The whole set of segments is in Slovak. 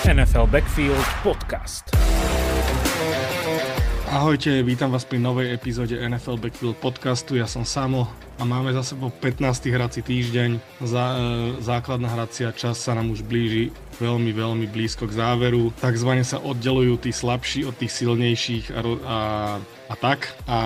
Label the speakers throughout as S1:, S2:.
S1: NFL Backfield Podcast.
S2: Ahojte, vítam vás pri novej epizóde NFL Backfield podcastu. Ja som Samo a máme za sebou 15. hrací týždeň. Zá, e, základná hracia čas sa nám už blíži veľmi, veľmi blízko k záveru. Takzvané sa oddelujú tí slabší od tých silnejších a, a, a tak. A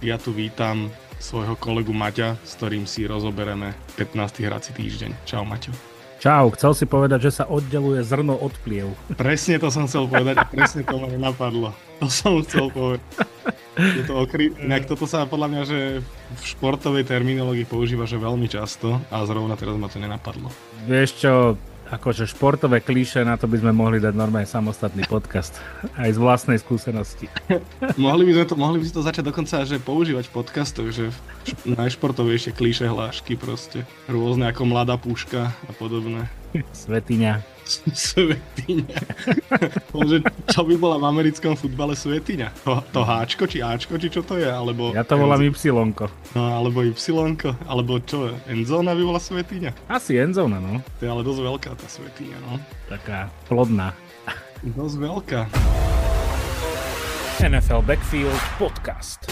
S2: ja tu vítam svojho kolegu Maťa, s ktorým si rozobereme 15. hrací týždeň. Čau Maťo.
S1: Čau, chcel si povedať, že sa oddeluje zrno od pliev.
S2: Presne to som chcel povedať a presne to ma nenapadlo. To som chcel povedať. Je to okry... Inak toto sa podľa mňa, že v športovej terminológii používa, že veľmi často a zrovna teraz ma to nenapadlo.
S1: Vieš čo, akože športové klíše, na to by sme mohli dať normálne samostatný podcast. Aj z vlastnej skúsenosti.
S2: mohli, by sme to, mohli by sme to začať dokonca že používať v podcastoch, že najšportovejšie klíše hlášky proste. Rôzne ako mladá puška a podobné.
S1: Svetiňa.
S2: Svetiňa. čo by bola v americkom futbale svetiňa? To, to Háčko, či Ačko, či čo to je? Alebo
S1: ja to volám Y.
S2: No, alebo Y, alebo čo, Enzona by bola svetiňa?
S1: Asi Enzona, no.
S2: To je ale dosť veľká tá svetiňa, no.
S1: Taká plodná.
S2: Dosť veľká.
S1: NFL Backfield Podcast.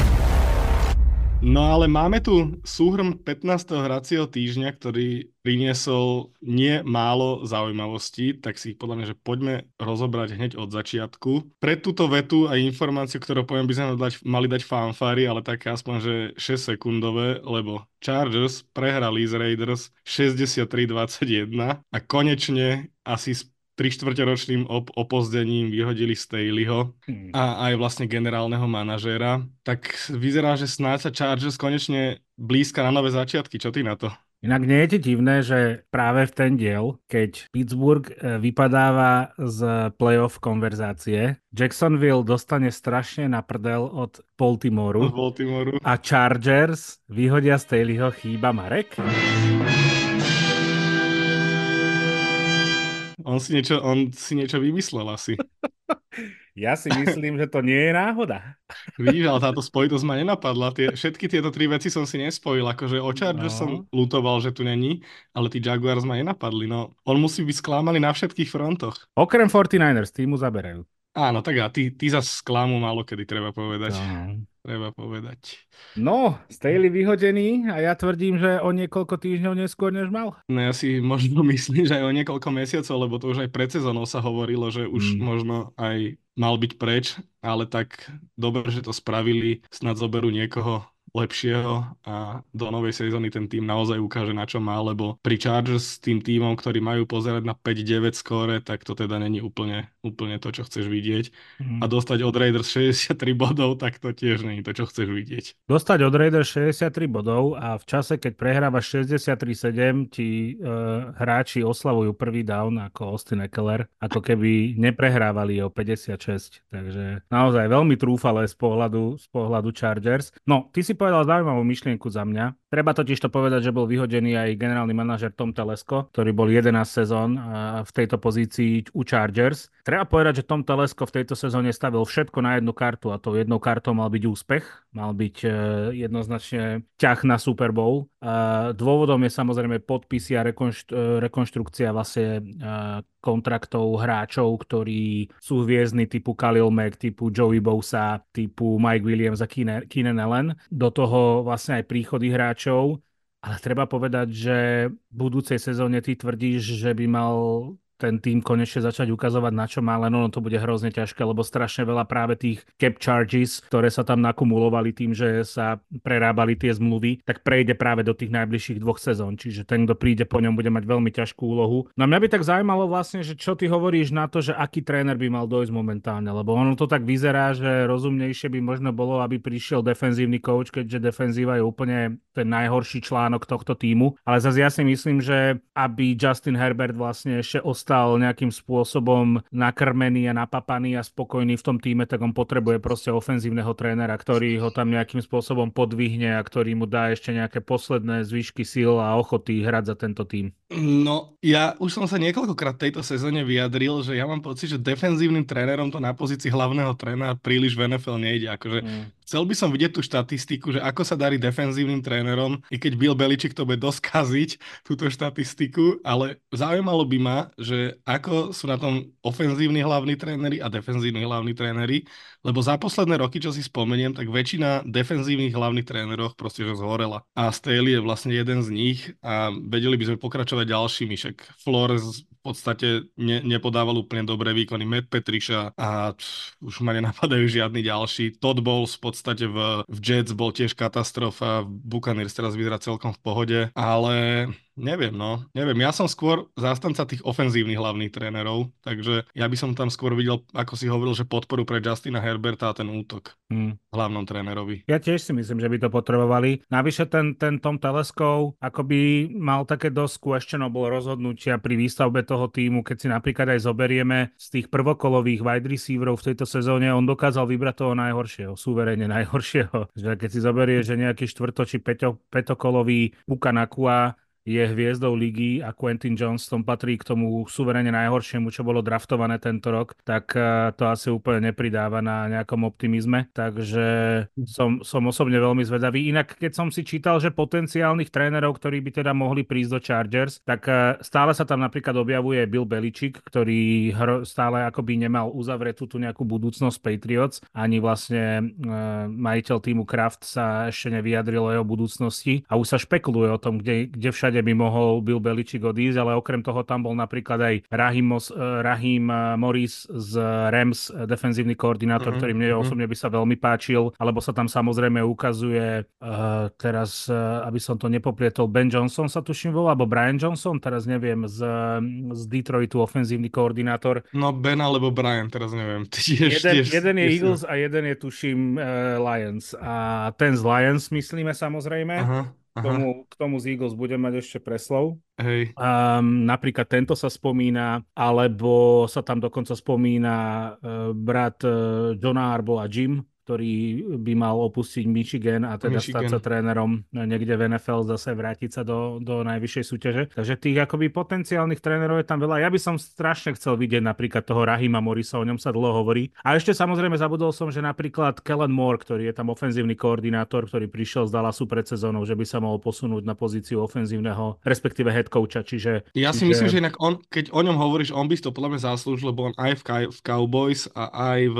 S2: No ale máme tu súhrn 15. hracieho týždňa, ktorý priniesol nie málo zaujímavostí, tak si ich podľa mňa, že poďme rozobrať hneď od začiatku. Pre túto vetu a informáciu, ktorú poviem, by sme mali dať fanfári, ale také aspoň, že 6 sekundové, lebo Chargers prehrali z Raiders 63-21 a konečne asi 3 štvrťročným op- opozdením vyhodili Staleyho hmm. a aj vlastne generálneho manažéra, tak vyzerá, že snáď sa Chargers konečne blízka na nové začiatky. Čo ty na to?
S1: Inak nie je ti divné, že práve v ten diel, keď Pittsburgh e, vypadáva z playoff konverzácie, Jacksonville dostane strašne na prdel od Baltimoru,
S2: od Baltimoru.
S1: a Chargers vyhodia Staleyho chýba Marek?
S2: On si niečo, on si niečo vymyslel asi.
S1: Ja si myslím, že to nie je náhoda.
S2: Víš, ale táto spojitosť ma nenapadla. Tie, všetky tieto tri veci som si nespojil. Akože o Chargers no. som lutoval, že tu není, ale tí Jaguars ma nenapadli. No, on musí byť sklamaný na všetkých frontoch.
S1: Okrem 49ers, týmu zaberajú.
S2: Áno, tak a ty, ty zase sklamu málo kedy treba povedať. No treba povedať.
S1: No, Staley vyhodený a ja tvrdím, že o niekoľko týždňov neskôr než mal.
S2: No ja si možno myslím, že aj o niekoľko mesiacov, lebo to už aj pred sezónou sa hovorilo, že už mm. možno aj mal byť preč, ale tak dobre, že to spravili, snad zoberú niekoho lepšieho a do novej sezóny ten tým naozaj ukáže, na čo má, lebo pri Chargers s tým týmom, ktorí majú pozerať na 5-9 skóre, tak to teda není úplne, úplne to, čo chceš vidieť. Mm. A dostať od Raiders 63 bodov, tak to tiež není to, čo chceš vidieť.
S1: Dostať od Raiders 63 bodov a v čase, keď prehrávaš 63-7, ti uh, hráči oslavujú prvý down ako Austin Eckler, ako keby neprehrávali o 56. Takže naozaj veľmi trúfale z pohľadu, z pohľadu Chargers. No, ty si povedal povedal zaujímavú myšlienku za mňa. Treba totiž to povedať, že bol vyhodený aj generálny manažer Tom Telesko, ktorý bol 11 sezón v tejto pozícii u Chargers. Treba povedať, že Tom Telesko v tejto sezóne stavil všetko na jednu kartu a tou jednou kartou mal byť úspech, mal byť e, jednoznačne ťah na Super Bowl. Dôvodom je samozrejme podpisy a rekonštru- rekonštrukcia vlastne e, kontraktov hráčov, ktorí sú hviezdny typu Khalil Mack, typu Joey Bosa, typu Mike Williams a Keenan Allen. Do toho vlastne aj príchody hráčov. Ale treba povedať, že v budúcej sezóne ty tvrdíš, že by mal ten tým konečne začať ukazovať, na čo má, len ono to bude hrozne ťažké, lebo strašne veľa práve tých cap charges, ktoré sa tam nakumulovali tým, že sa prerábali tie zmluvy, tak prejde práve do tých najbližších dvoch sezón. Čiže ten, kto príde po ňom, bude mať veľmi ťažkú úlohu. No mňa by tak zaujímalo vlastne, že čo ty hovoríš na to, že aký tréner by mal dojsť momentálne, lebo ono to tak vyzerá, že rozumnejšie by možno bolo, aby prišiel defenzívny coach, keďže defenzíva je úplne ten najhorší článok tohto týmu. Ale zase ja si myslím, že aby Justin Herbert vlastne ešte ostal nejakým spôsobom nakrmený a napapaný a spokojný v tom týme, tak on potrebuje proste ofenzívneho trénera, ktorý ho tam nejakým spôsobom podvihne a ktorý mu dá ešte nejaké posledné zvyšky síl a ochoty hrať za tento tým.
S2: No, ja už som sa niekoľkokrát tejto sezóne vyjadril, že ja mám pocit, že defenzívnym trénerom to na pozícii hlavného trénera príliš v NFL nejde. Akože mm. Chcel by som vidieť tú štatistiku, že ako sa darí defenzívnym trénerom, i keď Bill Belichick to bude doskaziť, túto štatistiku, ale zaujímalo by ma, že že ako sú na tom ofenzívni hlavní tréneri a defenzívni hlavní tréneri, lebo za posledné roky, čo si spomeniem, tak väčšina defenzívnych hlavných trénerov proste že zhorela. A Staley je vlastne jeden z nich a vedeli by sme pokračovať ďalšími, však Flores podstate ne, nepodával úplne dobré výkony Matt Petriša a pff, už ma nenapadajú žiadny ďalší. Todd Bowles v podstate v, v Jets bol tiež katastrofa, Buccaneers teraz vyzerá celkom v pohode, ale Neviem, no. Neviem, ja som skôr zástanca tých ofenzívnych hlavných trénerov, takže ja by som tam skôr videl, ako si hovoril, že podporu pre Justina Herberta a ten útok hmm. hlavnom trénerovi.
S1: Ja tiež si myslím, že by to potrebovali. Navyše ten, ten Tom Teleskov akoby mal také dosť questionable rozhodnutia pri výstavbe toho týmu, keď si napríklad aj zoberieme z tých prvokolových wide receiverov v tejto sezóne, on dokázal vybrať toho najhoršieho, súverene najhoršieho. Že keď si zoberie, že nejaký štvrto či peťo, petokolový Puka Nakua je hviezdou ligy a Quentin Johnston patrí k tomu suverene najhoršiemu, čo bolo draftované tento rok, tak eh, to asi úplne nepridáva na nejakom optimizme. Takže som, som osobne veľmi zvedavý. Inak, keď som si čítal, že potenciálnych trénerov, ktorí by teda mohli prísť do Chargers, tak eh, stále sa tam napríklad objavuje Bill Belichick, ktorý stále akoby nemal uzavretú tú nejakú budúcnosť Patriots, ani vlastne e, majiteľ týmu Kraft sa ešte nevyjadril o jeho budúcnosti a už sa špekuluje o tom, kde, kde všade prípade by mohol Bill Belichick odísť, ale okrem toho tam bol napríklad aj Rahim, Mos, eh, Rahim eh, Morris z Rams, eh, defenzívny koordinátor, uh-huh, ktorý mne uh-huh. osobne by sa veľmi páčil, alebo sa tam samozrejme ukazuje uh, teraz, uh, aby som to nepoplietol, Ben Johnson sa tuším volá, alebo Brian Johnson, teraz neviem, z, z Detroitu ofenzívny koordinátor.
S2: No Ben alebo Brian, teraz neviem. Tiež,
S1: jeden, tiež, jeden je tiež, Eagles a jeden je tuším uh, Lions. A ten z Lions myslíme samozrejme. Uh-huh. K tomu, k tomu z Eagles budem mať ešte preslov.
S2: Hej.
S1: Um, napríklad tento sa spomína, alebo sa tam dokonca spomína uh, brat uh, Johna Arbo a Jim, ktorý by mal opustiť Michigan a teda Michigan. stať sa trénerom niekde v NFL, zase vrátiť sa do, do najvyššej súťaže. Takže tých akoby potenciálnych trénerov je tam veľa. Ja by som strašne chcel vidieť napríklad toho Rahima Morisa, o ňom sa dlho hovorí. A ešte samozrejme zabudol som, že napríklad Kellen Moore, ktorý je tam ofenzívny koordinátor, ktorý prišiel z Dallasu pred sezónou, že by sa mohol posunúť na pozíciu ofenzívneho, respektíve head coacha. Čiže,
S2: ja si čiže... myslím, že inak on, keď o ňom hovoríš, on by to podľa mňa zaslúžil, lebo on aj v, v Cowboys a aj v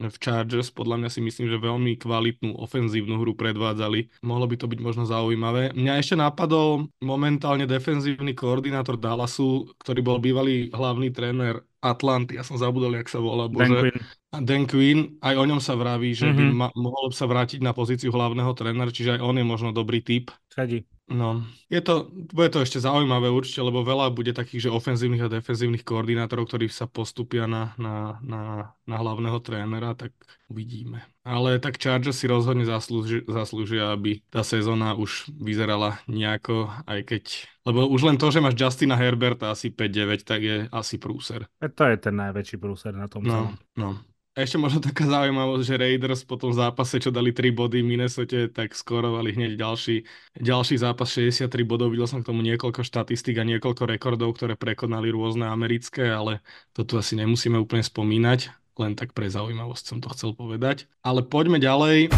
S2: v Chargers. Podľa mňa si myslím, že veľmi kvalitnú ofenzívnu hru predvádzali. Mohlo by to byť možno zaujímavé. Mňa ešte napadol momentálne defenzívny koordinátor Dallasu, ktorý bol bývalý hlavný tréner Atlanty, ja som zabudol, jak sa volá. Bože. Dan Quinn. Dan Quinn, aj o ňom sa vraví, že mm-hmm. by mhm. ma, mohol sa vrátiť na pozíciu hlavného trénera, čiže aj on je možno dobrý typ.
S1: Chadi.
S2: No, je to, bude to ešte zaujímavé určite, lebo veľa bude takých, že ofenzívnych a defenzívnych koordinátorov, ktorí sa postupia na, na, na, na hlavného trénera, tak uvidíme. Ale tak Chargers si rozhodne zaslúži, zaslúžia, aby tá sezóna už vyzerala nejako, aj keď... Lebo už len to, že máš Justina Herberta asi 5-9, tak je asi prúser.
S1: E to je ten najväčší prúser na tom
S2: no, celom. No, ešte možno taká zaujímavosť, že Raiders po tom zápase, čo dali 3 body Minnesota, tak skorovali hneď ďalší, ďalší zápas 63 bodov. Videl som k tomu niekoľko štatistík a niekoľko rekordov, ktoré prekonali rôzne americké, ale to tu asi nemusíme úplne spomínať. Len tak pre zaujímavosť som to chcel povedať. Ale poďme ďalej.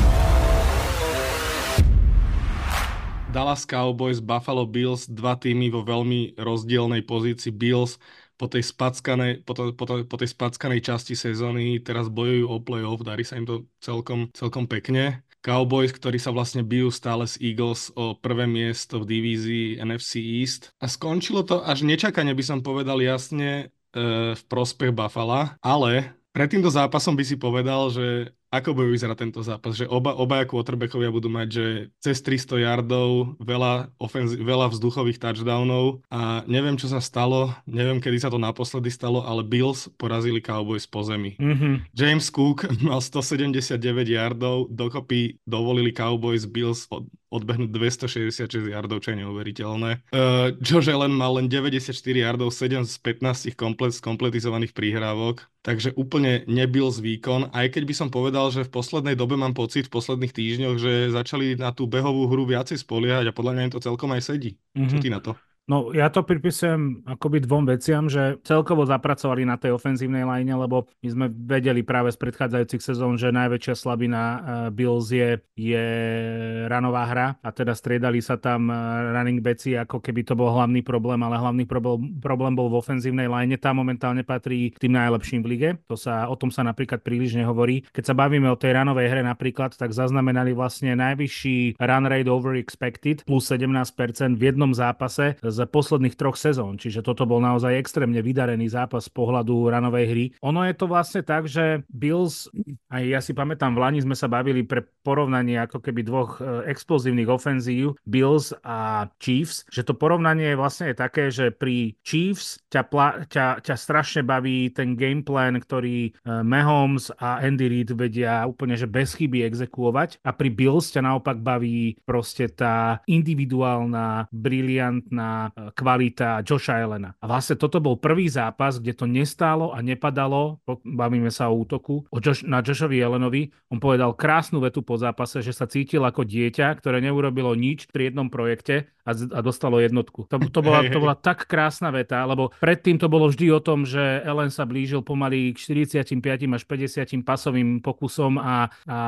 S2: Dallas Cowboys, Buffalo Bills, dva týmy vo veľmi rozdielnej pozícii. Bills po tej spackanej, po, to, po, to, po tej spackanej časti sezóny teraz bojujú o playoff, darí sa im to celkom, celkom pekne. Cowboys, ktorí sa vlastne bijú stále s Eagles o prvé miesto v divízii NFC East. A skončilo to až nečakane, by som povedal jasne, e, v prospech Buffalo, ale pred týmto zápasom by si povedal, že ako bude vyzerať tento zápas? Že oba, obaja quarterbackovia budú mať, že cez 300 yardov, veľa, ofenzi- veľa vzduchových touchdownov a neviem, čo sa stalo, neviem, kedy sa to naposledy stalo, ale Bills porazili Cowboys po zemi. Mm-hmm. James Cook mal 179 yardov, dokopy dovolili Cowboys Bills od, odbehnúť 266 yardov, čo je neuveriteľné. Uh, Josh Allen mal len 94 yardov, 7 z 15 komplet, skompletizovaných príhrávok, takže úplne nebyl z výkon, aj keď by som povedal, že v poslednej dobe mám pocit, v posledných týždňoch, že začali na tú behovú hru viacej spoliehať a podľa mňa im to celkom aj sedí. Mm-hmm. Čo mhm. ty na to?
S1: No ja to pripisujem akoby dvom veciam, že celkovo zapracovali na tej ofenzívnej line, lebo my sme vedeli práve z predchádzajúcich sezón, že najväčšia slabina uh, Bills je, je ranová hra a teda striedali sa tam uh, running backi, ako keby to bol hlavný problém, ale hlavný problém, problém bol v ofenzívnej line. Tá momentálne patrí k tým najlepším v lige. To sa, o tom sa napríklad príliš nehovorí. Keď sa bavíme o tej ranovej hre napríklad, tak zaznamenali vlastne najvyšší run rate over expected plus 17% v jednom zápase z posledných troch sezón, čiže toto bol naozaj extrémne vydarený zápas z pohľadu ranovej hry. Ono je to vlastne tak, že Bills, aj ja si pamätám, v Lani sme sa bavili pre porovnanie ako keby dvoch e, explozívnych ofenzív, Bills a Chiefs, že to porovnanie vlastne je také, že pri Chiefs ťa, pla, ťa, ťa strašne baví ten gameplan, ktorý e, Mahomes a Andy Reid vedia úplne že bez chyby exekuovať a pri Bills ťa naopak baví proste tá individuálna, briliantná kvalita Josha Elena. A vlastne toto bol prvý zápas, kde to nestálo a nepadalo, bavíme sa o útoku, o Josh, na Joshovi Elenovi. On povedal krásnu vetu po zápase, že sa cítil ako dieťa, ktoré neurobilo nič pri jednom projekte a, a dostalo jednotku. To, to, bola, to bola tak krásna veta, lebo predtým to bolo vždy o tom, že Ellen sa blížil pomaly k 45 až 50 pasovým pokusom a, a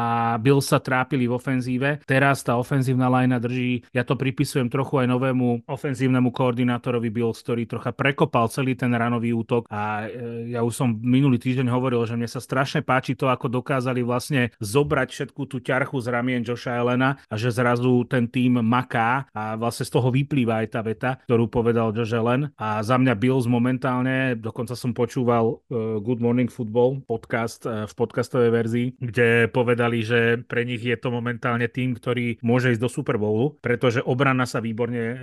S1: Bill sa trápili v ofenzíve. Teraz tá ofenzívna lajna drží, ja to pripisujem trochu aj novému ofenzívnemu koordinátorovi Bills, ktorý trocha prekopal celý ten ranový útok a e, ja už som minulý týždeň hovoril, že mne sa strašne páči to, ako dokázali vlastne zobrať všetku tú ťarchu z ramien Joša Elena a že zrazu ten tým maká a vlastne z toho vyplýva aj tá veta, ktorú povedal Josh Allen. A za mňa Bills momentálne, dokonca som počúval uh, Good Morning Football podcast uh, v podcastovej verzii, kde povedali, že pre nich je to momentálne tým, ktorý môže ísť do Super Bowlu, pretože obrana sa výborne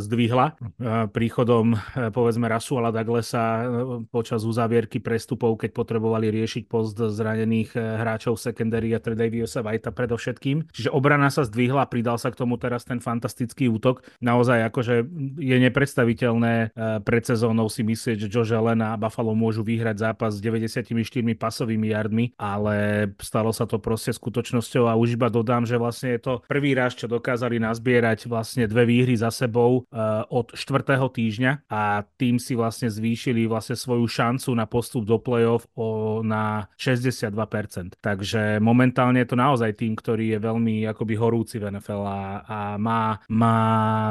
S1: zdvihla uh, príchodom uh, povedzme Rasuala Douglasa uh, počas uzavierky prestupov, keď potrebovali riešiť post zranených hráčov secondary a Tredaviusa Whitea predovšetkým. Čiže obrana sa zdvihla, pridal sa k tomu teraz ten fantastický útok naozaj akože je nepredstaviteľné eh, pred sezónou si myslieť, že Josh Allen a Buffalo môžu vyhrať zápas s 94 pasovými yardmi, ale stalo sa to proste skutočnosťou a už iba dodám, že vlastne je to prvý raz, čo dokázali nazbierať vlastne dve výhry za sebou od štvrtého týždňa a tým si vlastne zvýšili vlastne svoju šancu na postup do play-off o, na 62%. Takže momentálne je to naozaj tým, ktorý je veľmi akoby horúci v NFL a, a má, má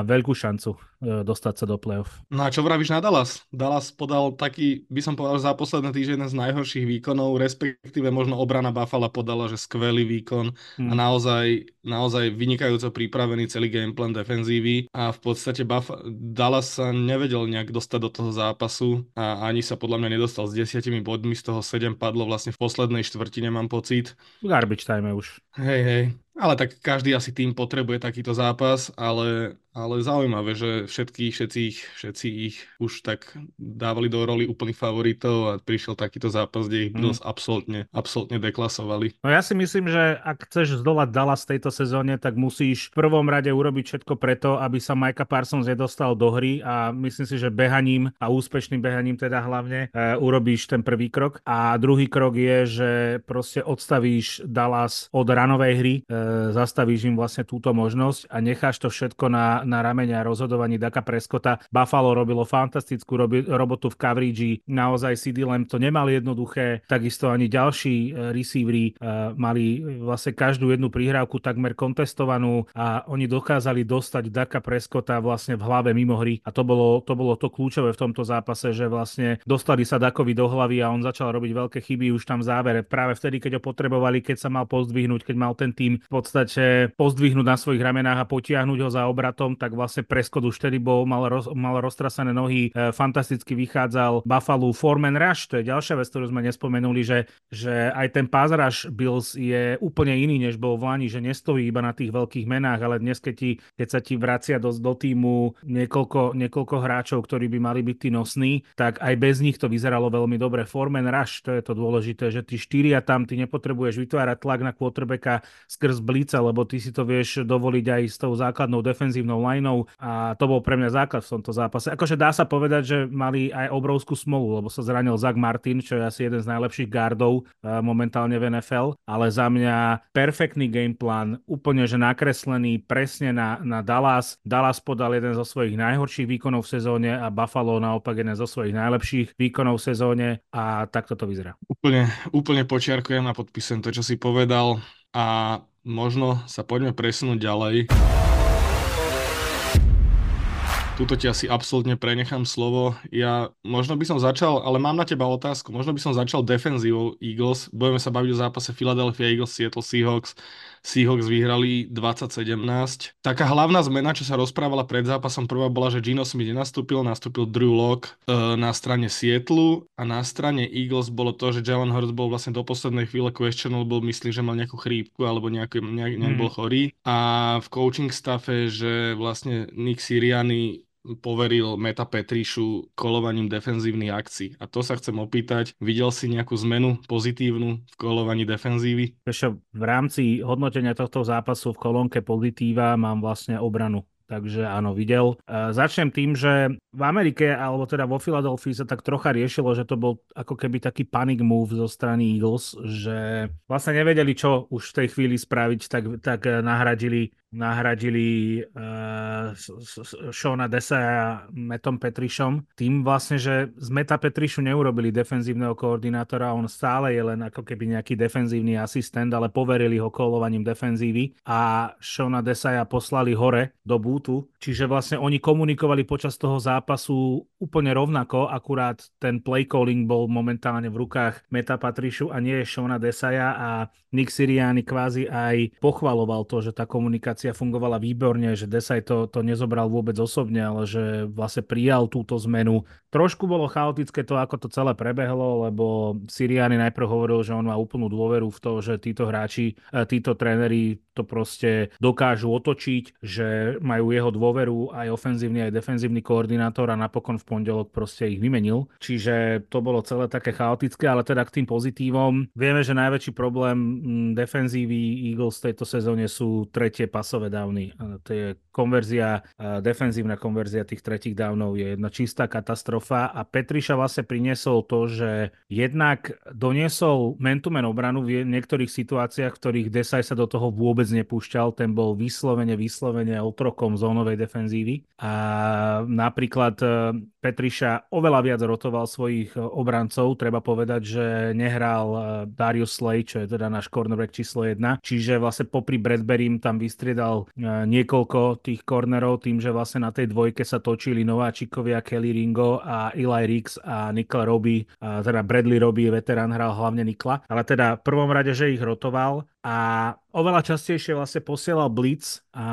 S1: veľkú šancu dostať sa do play-off.
S2: No a čo vravíš na Dallas? Dallas podal taký, by som povedal, za posledné jeden z najhorších výkonov, respektíve možno obrana Buffalo podala, že skvelý výkon hmm. a naozaj, naozaj vynikajúco pripravený celý gameplan defenzívy a v podstate Buff- Dallas sa nevedel nejak dostať do toho zápasu a ani sa podľa mňa nedostal s desiatimi bodmi, z toho 7 padlo vlastne v poslednej štvrtine, mám pocit.
S1: Garbage time už.
S2: Hej, hej. Ale tak každý asi tým potrebuje takýto zápas, ale, ale zaujímavé, že všetky, všetci, ich, všetci ich už tak dávali do roli úplných favoritov a prišiel takýto zápas, kde ich. Bills mm. absolútne, absolútne deklasovali.
S1: No ja si myslím, že ak chceš zdolať Dallas v tejto sezóne, tak musíš v prvom rade urobiť všetko preto, aby sa Micah Parsons nedostal do hry a myslím si, že behaním a úspešným behaním teda hlavne e, urobíš ten prvý krok. A druhý krok je, že proste odstavíš Dallas od ranovej hry e, zastavíš im vlastne túto možnosť a necháš to všetko na, na ramenia rozhodovaní Daka Preskota. Buffalo robilo fantastickú robi, robotu v coverage, naozaj CD Lamb to nemal jednoduché, takisto ani ďalší uh, receivery uh, mali vlastne každú jednu prihrávku takmer kontestovanú a oni dokázali dostať Daka Preskota vlastne v hlave mimo hry a to bolo, to bolo to kľúčové v tomto zápase, že vlastne dostali sa Dakovi do hlavy a on začal robiť veľké chyby už tam v závere. Práve vtedy, keď ho potrebovali, keď sa mal pozdvihnúť, keď mal ten tým podstate pozdvihnúť na svojich ramenách a potiahnuť ho za obratom, tak vlastne Prescott už vtedy bol, mal, roz, mal roztrasené nohy, e, fantasticky vychádzal Buffalo Foreman Rush, to je ďalšia vec, ktorú sme nespomenuli, že, že aj ten rush Bills je úplne iný, než bol v Lani, že nestojí iba na tých veľkých menách, ale dnes, keď, ti, keď sa ti vracia do, do týmu niekoľko, niekoľko hráčov, ktorí by mali byť tí nosní, tak aj bez nich to vyzeralo veľmi dobre. Foreman Rush, to je to dôležité, že tí štyria tam, ty nepotrebuješ vytvárať tlak na quarterbacka skrz blica, lebo ty si to vieš dovoliť aj s tou základnou defenzívnou lineou a to bol pre mňa základ v tomto zápase. Akože dá sa povedať, že mali aj obrovskú smolu, lebo sa zranil Zach Martin, čo je asi jeden z najlepších gardov momentálne v NFL, ale za mňa perfektný gameplan, úplne že nakreslený presne na, na Dallas. Dallas podal jeden zo svojich najhorších výkonov v sezóne a Buffalo naopak jeden zo svojich najlepších výkonov v sezóne a takto to vyzerá.
S2: Úplne, úplne počiarkujem a podpisujem to, čo si povedal a možno sa poďme presunúť ďalej. Tuto ti asi absolútne prenechám slovo. Ja možno by som začal, ale mám na teba otázku. Možno by som začal defenzívou Eagles. Budeme sa baviť o zápase Philadelphia Eagles, Seattle Seahawks. Seahawks vyhrali 2017. Taká hlavná zmena, čo sa rozprávala pred zápasom, prvá bola, že Gino Smith nenastúpil, nastúpil Drew Lock e, na strane Seattle a na strane Eagles bolo to, že Jalen Hurts bol vlastne do poslednej chvíle questionable, myslí, že mal nejakú chrípku alebo nejaký, nejak, nejak mm. bol chorý. A v coaching staffe, že vlastne Nick Siriani poveril Meta Petrišu kolovaním defenzívnych akcií. A to sa chcem opýtať, videl si nejakú zmenu pozitívnu v kolovaní defenzívy?
S1: Ešte v rámci hodnotenia tohto zápasu v kolónke pozitíva mám vlastne obranu Takže áno, videl. Začnem tým, že v Amerike, alebo teda vo Filadelfii sa tak trocha riešilo, že to bol ako keby taký panic move zo strany Eagles, že vlastne nevedeli, čo už v tej chvíli spraviť, tak, tak nahradili nahradili uh, Shona Desaja Metom Petrišom. Tým vlastne, že z Meta Petrišu neurobili defenzívneho koordinátora, on stále je len ako keby nejaký defenzívny asistent, ale poverili ho kolovaním defenzívy a Shona Desaja poslali hore do bútu, čiže vlastne oni komunikovali počas toho zápasu úplne rovnako, akurát ten play calling bol momentálne v rukách Meta Patrišu a nie Shona Desaja a Nick Siriani kvázi aj pochvaloval to, že tá komunikácia fungovala výborne, že Desaj to, to nezobral vôbec osobne, ale že vlastne prijal túto zmenu. Trošku bolo chaotické to, ako to celé prebehlo, lebo Siriani najprv hovoril, že on má úplnú dôveru v to, že títo hráči, e, títo tréneri to proste dokážu otočiť, že majú jeho dôveru aj ofenzívny, aj defenzívny koordinátor a napokon v pondelok proste ich vymenil. Čiže to bolo celé také chaotické, ale teda k tým pozitívom. Vieme, že najväčší problém defenzívy Eagles v tejto sezóne sú tretie pasové downy. To je konverzia, defenzívna konverzia tých tretích downov je jedna čistá katastrofa a Petriša vlastne priniesol to, že jednak doniesol man-to-man obranu v niektorých situáciách, v ktorých Desai sa do toho vôbec nepúšťal, ten bol vyslovene, vyslovene otrokom zónovej defenzívy a napríklad e, Petriša oveľa viac rotoval svojich e, obrancov, treba povedať, že nehral e, Darius Slay, čo je teda náš cornerback číslo 1. Čiže vlastne popri Bradberrym tam vystriedal niekoľko tých cornerov tým, že vlastne na tej dvojke sa točili nováčikovia Kelly Ringo a Eli Rix a Nikla Roby, teda Bradley Roby, veterán, hral hlavne Nikla. Ale teda v prvom rade, že ich rotoval a oveľa častejšie vlastne posielal blitz a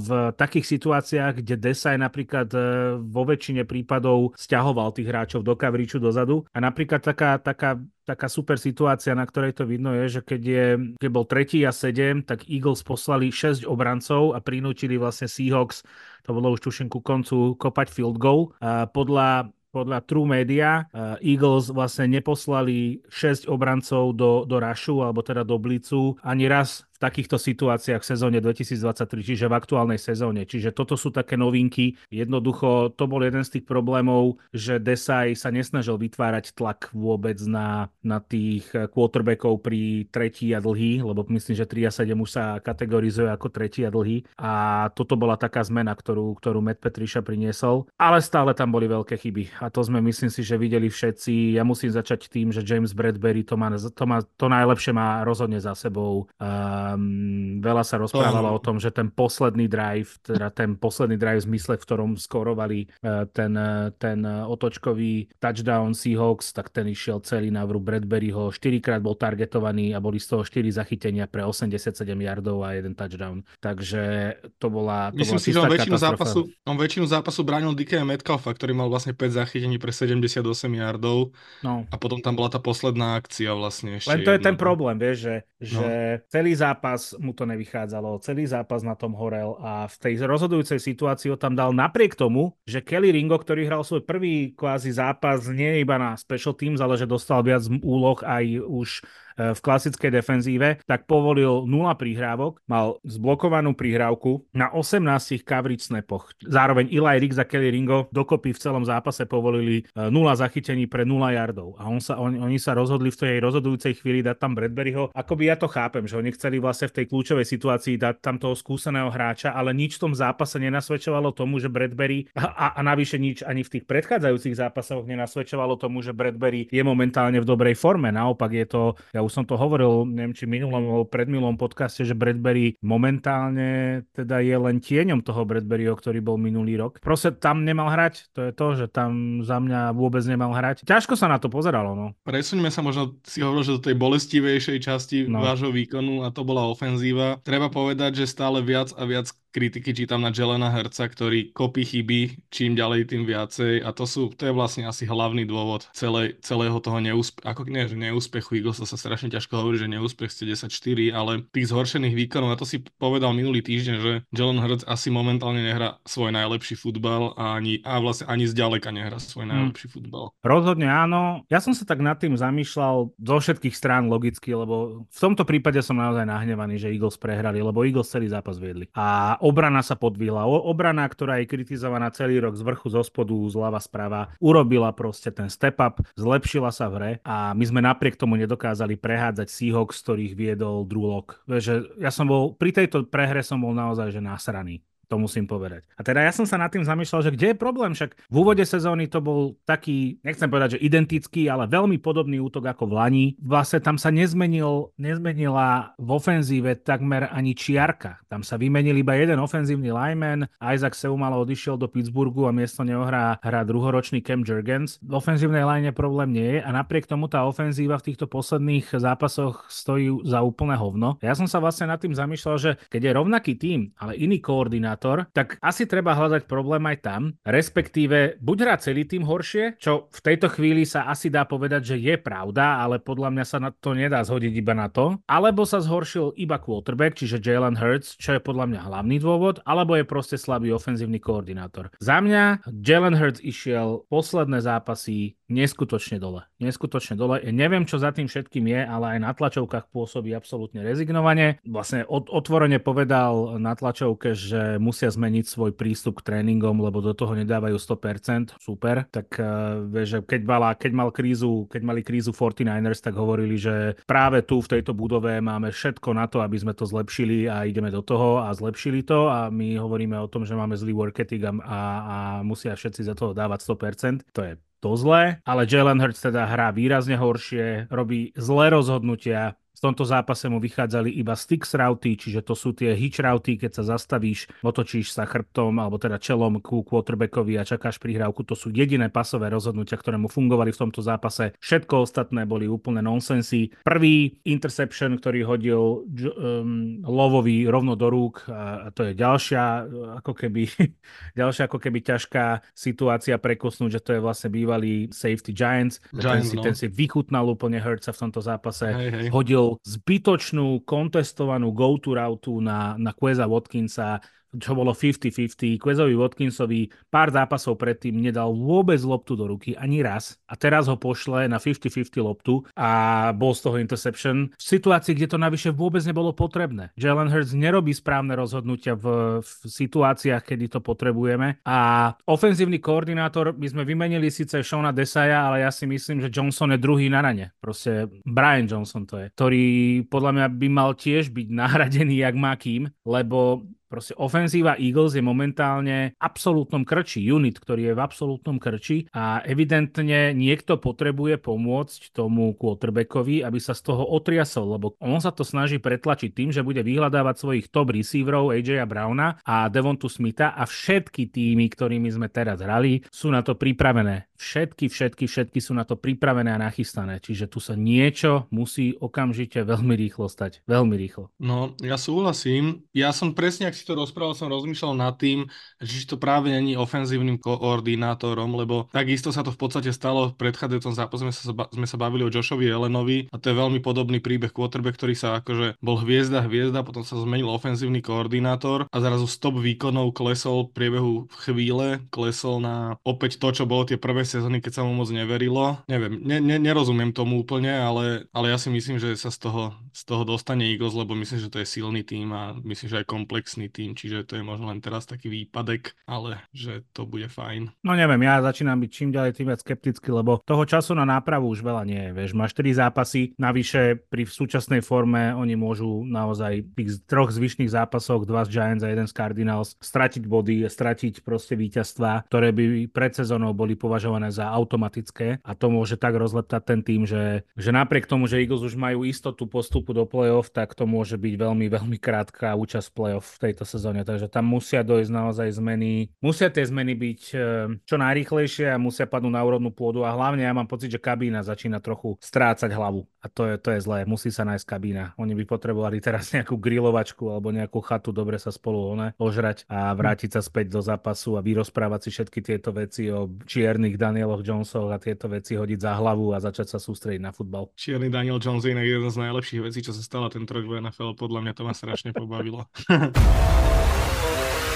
S1: v takých situáciách, kde Desai napríklad e, vo väčšine prípadov stiahoval tých hráčov do kavriču dozadu a napríklad taká, taká taká super situácia, na ktorej to vidno je, že keď, je, keď bol tretí a 7, tak Eagles poslali 6 obrancov a prinútili vlastne Seahawks, to bolo už tuším ku koncu, kopať field goal. A podľa podľa True Media uh, Eagles vlastne neposlali 6 obrancov do, do Rašu, alebo teda do Blicu ani raz takýchto situáciách v sezóne 2023, čiže v aktuálnej sezóne. Čiže toto sú také novinky. Jednoducho to bol jeden z tých problémov, že Desai sa nesnažil vytvárať tlak vôbec na, na tých quarterbackov pri tretí a dlhý, lebo myslím, že 3 a 7 už sa kategorizuje ako tretí a dlhý. A toto bola taká zmena, ktorú, ktorú Matt Petriša priniesol. Ale stále tam boli veľké chyby. A to sme myslím si, že videli všetci. Ja musím začať tým, že James Bradbury to má, to, má, to najlepšie má rozhodne za sebou. Uh, Um, veľa sa rozprávalo o tom, že ten posledný drive, teda ten posledný drive v zmysle, v ktorom skorovali uh, ten, uh, ten otočkový touchdown Seahawks, tak ten išiel celý na vrú Bradburyho. 4 krát bol targetovaný a boli z toho 4 zachytenia pre 87 yardov a jeden touchdown. Takže to bola to
S2: Myslím bola si, že on väčšinu, zápasu, on väčšinu zápasu bránil DK Metcalfa, ktorý mal vlastne 5 zachytení pre 78 yardov. No. A potom tam bola tá posledná akcia vlastne ešte
S1: Len to jedna. je ten problém, vieš, že, no. že celý zápas zápas mu to nevychádzalo, celý zápas na tom horel a v tej rozhodujúcej situácii ho tam dal napriek tomu, že Kelly Ringo, ktorý hral svoj prvý kvázi zápas nie iba na special teams, ale že dostal viac úloh aj už v klasickej defenzíve, tak povolil 0 prihrávok, mal zblokovanú prihrávku na 18 coverage snapoch. Zároveň Eli Riggs a Kelly Ringo dokopy v celom zápase povolili 0 zachytení pre 0 yardov. A on sa, on, oni sa rozhodli v tej rozhodujúcej chvíli dať tam Bradburyho. Akoby ja to chápem, že oni chceli vlastne v tej kľúčovej situácii dať tam toho skúseného hráča, ale nič v tom zápase nenasvedčovalo tomu, že Bradbury a, a, a navyše nič ani v tých predchádzajúcich zápasoch nenasvedčovalo tomu, že Bradbury je momentálne v dobrej forme. Naopak je to, ja už som to hovoril, neviem či minulom alebo predmilom podcaste, že Bradbury momentálne teda je len tieňom toho Bradburyho, ktorý bol minulý rok. Proste tam nemal hrať, to je to, že tam za mňa vôbec nemal hrať. Ťažko sa na to pozeralo, no.
S2: Presuňme sa možno, si hovoril, že do tej bolestivejšej časti no. vášho výkonu a to bola ofenzíva. Treba povedať, že stále viac a viac kritiky čítam na Jelena Herca, ktorý kopí chyby čím ďalej tým viacej a to sú, to je vlastne asi hlavný dôvod celé, celého toho neúspechu, ako nie, že neúspechu, Eagles sa strašne ťažko hovorí, že neúspech ste 10-4, ale tých zhoršených výkonov, a to si povedal minulý týždeň, že Jalen Hurts asi momentálne nehrá svoj najlepší futbal a ani, a vlastne ani zďaleka nehrá svoj hm. najlepší hmm. futbal.
S1: Rozhodne áno. Ja som sa tak nad tým zamýšľal zo všetkých strán logicky, lebo v tomto prípade som naozaj nahnevaný, že Eagles prehrali, lebo Eagles celý zápas viedli. A obrana sa podvihla. Obrana, ktorá je kritizovaná celý rok z vrchu, zo spodu, zľava, sprava, urobila proste ten step up, zlepšila sa v hre a my sme napriek tomu nedokázali prehádzať Seahawks, ktorých viedol Drew Lock. Že ja som bol, pri tejto prehre som bol naozaj že nasraný to musím povedať. A teda ja som sa nad tým zamýšľal, že kde je problém, však v úvode sezóny to bol taký, nechcem povedať, že identický, ale veľmi podobný útok ako v Lani. Vlastne tam sa nezmenil, nezmenila v ofenzíve takmer ani čiarka. Tam sa vymenil iba jeden ofenzívny lineman, Isaac Seumalo odišiel do Pittsburghu a miesto neho hrá, hrá druhoročný Cam Jurgens. V ofenzívnej line problém nie je a napriek tomu tá ofenzíva v týchto posledných zápasoch stojí za úplné hovno. Ja som sa vlastne nad tým zamýšľal, že keď je rovnaký tým, ale iný koordinát koordinátor, tak asi treba hľadať problém aj tam, respektíve buď hrá celý tým horšie, čo v tejto chvíli sa asi dá povedať, že je pravda, ale podľa mňa sa na to nedá zhodiť iba na to, alebo sa zhoršil iba quarterback, čiže Jalen Hurts, čo je podľa mňa hlavný dôvod, alebo je proste slabý ofenzívny koordinátor. Za mňa Jalen Hurts išiel posledné zápasy neskutočne dole. Neskutočne dole. Neviem, čo za tým všetkým je, ale aj na tlačovkách pôsobí absolútne rezignovane. Vlastne otvorene povedal na tlačovke, že musia zmeniť svoj prístup k tréningom, lebo do toho nedávajú 100%. Super. Tak uh, vieš, keď, mala, keď, mal krízu, keď mali krízu 49ers, tak hovorili, že práve tu v tejto budove máme všetko na to, aby sme to zlepšili a ideme do toho a zlepšili to a my hovoríme o tom, že máme zlý work ethic a, a, a musia všetci za to dávať 100%. To je to zlé, ale Jalen Hurts teda hrá výrazne horšie, robí zlé rozhodnutia, v tomto zápase mu vychádzali iba sticks routy, čiže to sú tie hitch routy, keď sa zastavíš, otočíš sa chrbtom alebo teda čelom ku quarterbackovi a čakáš prihrávku. To sú jediné pasové rozhodnutia, ktoré mu fungovali v tomto zápase. Všetko ostatné boli úplne nonsensy. Prvý interception, ktorý hodil um, Lovovi rovno do rúk a to je ďalšia ako keby, ďalšia ako keby ťažká situácia prekosnúť, že to je vlastne bývalý safety Giants. Giants ten, si, no. ten si vychutnal úplne Hurtsa v tomto zápase. Hej, hej. Hodil zbytočnú kontestovanú go-to route na, na Queza Watkinsa, čo bolo 50-50. Kvezovi Watkinsovi pár zápasov predtým nedal vôbec loptu do ruky, ani raz. A teraz ho pošle na 50-50 loptu a bol z toho interception. V situácii, kde to navyše vôbec nebolo potrebné. Jalen Hurts nerobí správne rozhodnutia v, v situáciách, kedy to potrebujeme. A ofenzívny koordinátor, my sme vymenili síce Shona Desaja, ale ja si myslím, že Johnson je druhý na rane. Proste Brian Johnson to je, ktorý podľa mňa by mal tiež byť nahradený jak má kým, lebo Proste ofenzíva Eagles je momentálne v absolútnom krči, unit, ktorý je v absolútnom krči a evidentne niekto potrebuje pomôcť tomu quarterbackovi, aby sa z toho otriasol, lebo on sa to snaží pretlačiť tým, že bude vyhľadávať svojich top receiverov AJ Browna a Devontu Smitha a všetky týmy, ktorými sme teraz hrali, sú na to pripravené. Všetky, všetky, všetky sú na to pripravené a nachystané. Čiže tu sa niečo musí okamžite veľmi rýchlo stať. Veľmi rýchlo.
S2: No, ja súhlasím. Ja som presne, ak si to rozprával, som rozmýšľal nad tým, že to práve není ofenzívnym koordinátorom, lebo takisto sa to v podstate stalo v predchádzajúcom zápase, sme sa, sme sa bavili o Joshovi Elenovi a to je veľmi podobný príbeh quarterback, ktorý sa akože bol hviezda, hviezda, potom sa zmenil ofenzívny koordinátor a zrazu stop výkonov klesol v priebehu chvíle, klesol na opäť to, čo bolo tie prvé sezóny, keď sa mu moc neverilo. Neviem, ne, ne, nerozumiem tomu úplne, ale, ale ja si myslím, že sa z toho, z toho dostane Eagles, lebo myslím, že to je silný tým a myslím, že aj komplexný tým, čiže to je možno len teraz taký výpadek, ale že to bude fajn.
S1: No neviem, ja začínam byť čím ďalej tým viac skeptický, lebo toho času na nápravu už veľa nie je. Vieš, máš 4 zápasy, navyše pri súčasnej forme oni môžu naozaj tých troch zvyšných zápasoch, dva z Giants a jeden z Cardinals, stratiť body, stratiť proste víťazstva, ktoré by pred sezónou boli považované za automatické a to môže tak rozleptať ten tým, že, že napriek tomu, že Eagles už majú istotu postupu do playoff, tak to môže byť veľmi, veľmi krátka účasť playoff v tejto sezóne. Takže tam musia dojsť naozaj zmeny. Musia tie zmeny byť eh, čo najrýchlejšie a musia padnúť na úrodnú pôdu a hlavne ja mám pocit, že kabína začína trochu strácať hlavu a to je, to je zlé. Musí sa nájsť kabína. Oni by potrebovali teraz nejakú grilovačku alebo nejakú chatu, dobre sa spolu one, ožrať a vrátiť sa späť do zápasu a vyrozprávať si všetky tieto veci o čiernych Danieloch Jonesoch a tieto veci hodiť za hlavu a začať sa sústrediť na futbal.
S2: Čierny Daniel Jones je jeden z najlepších vecí, čo sa stala ten rok v NFL. Podľa mňa to ma strašne pobavilo.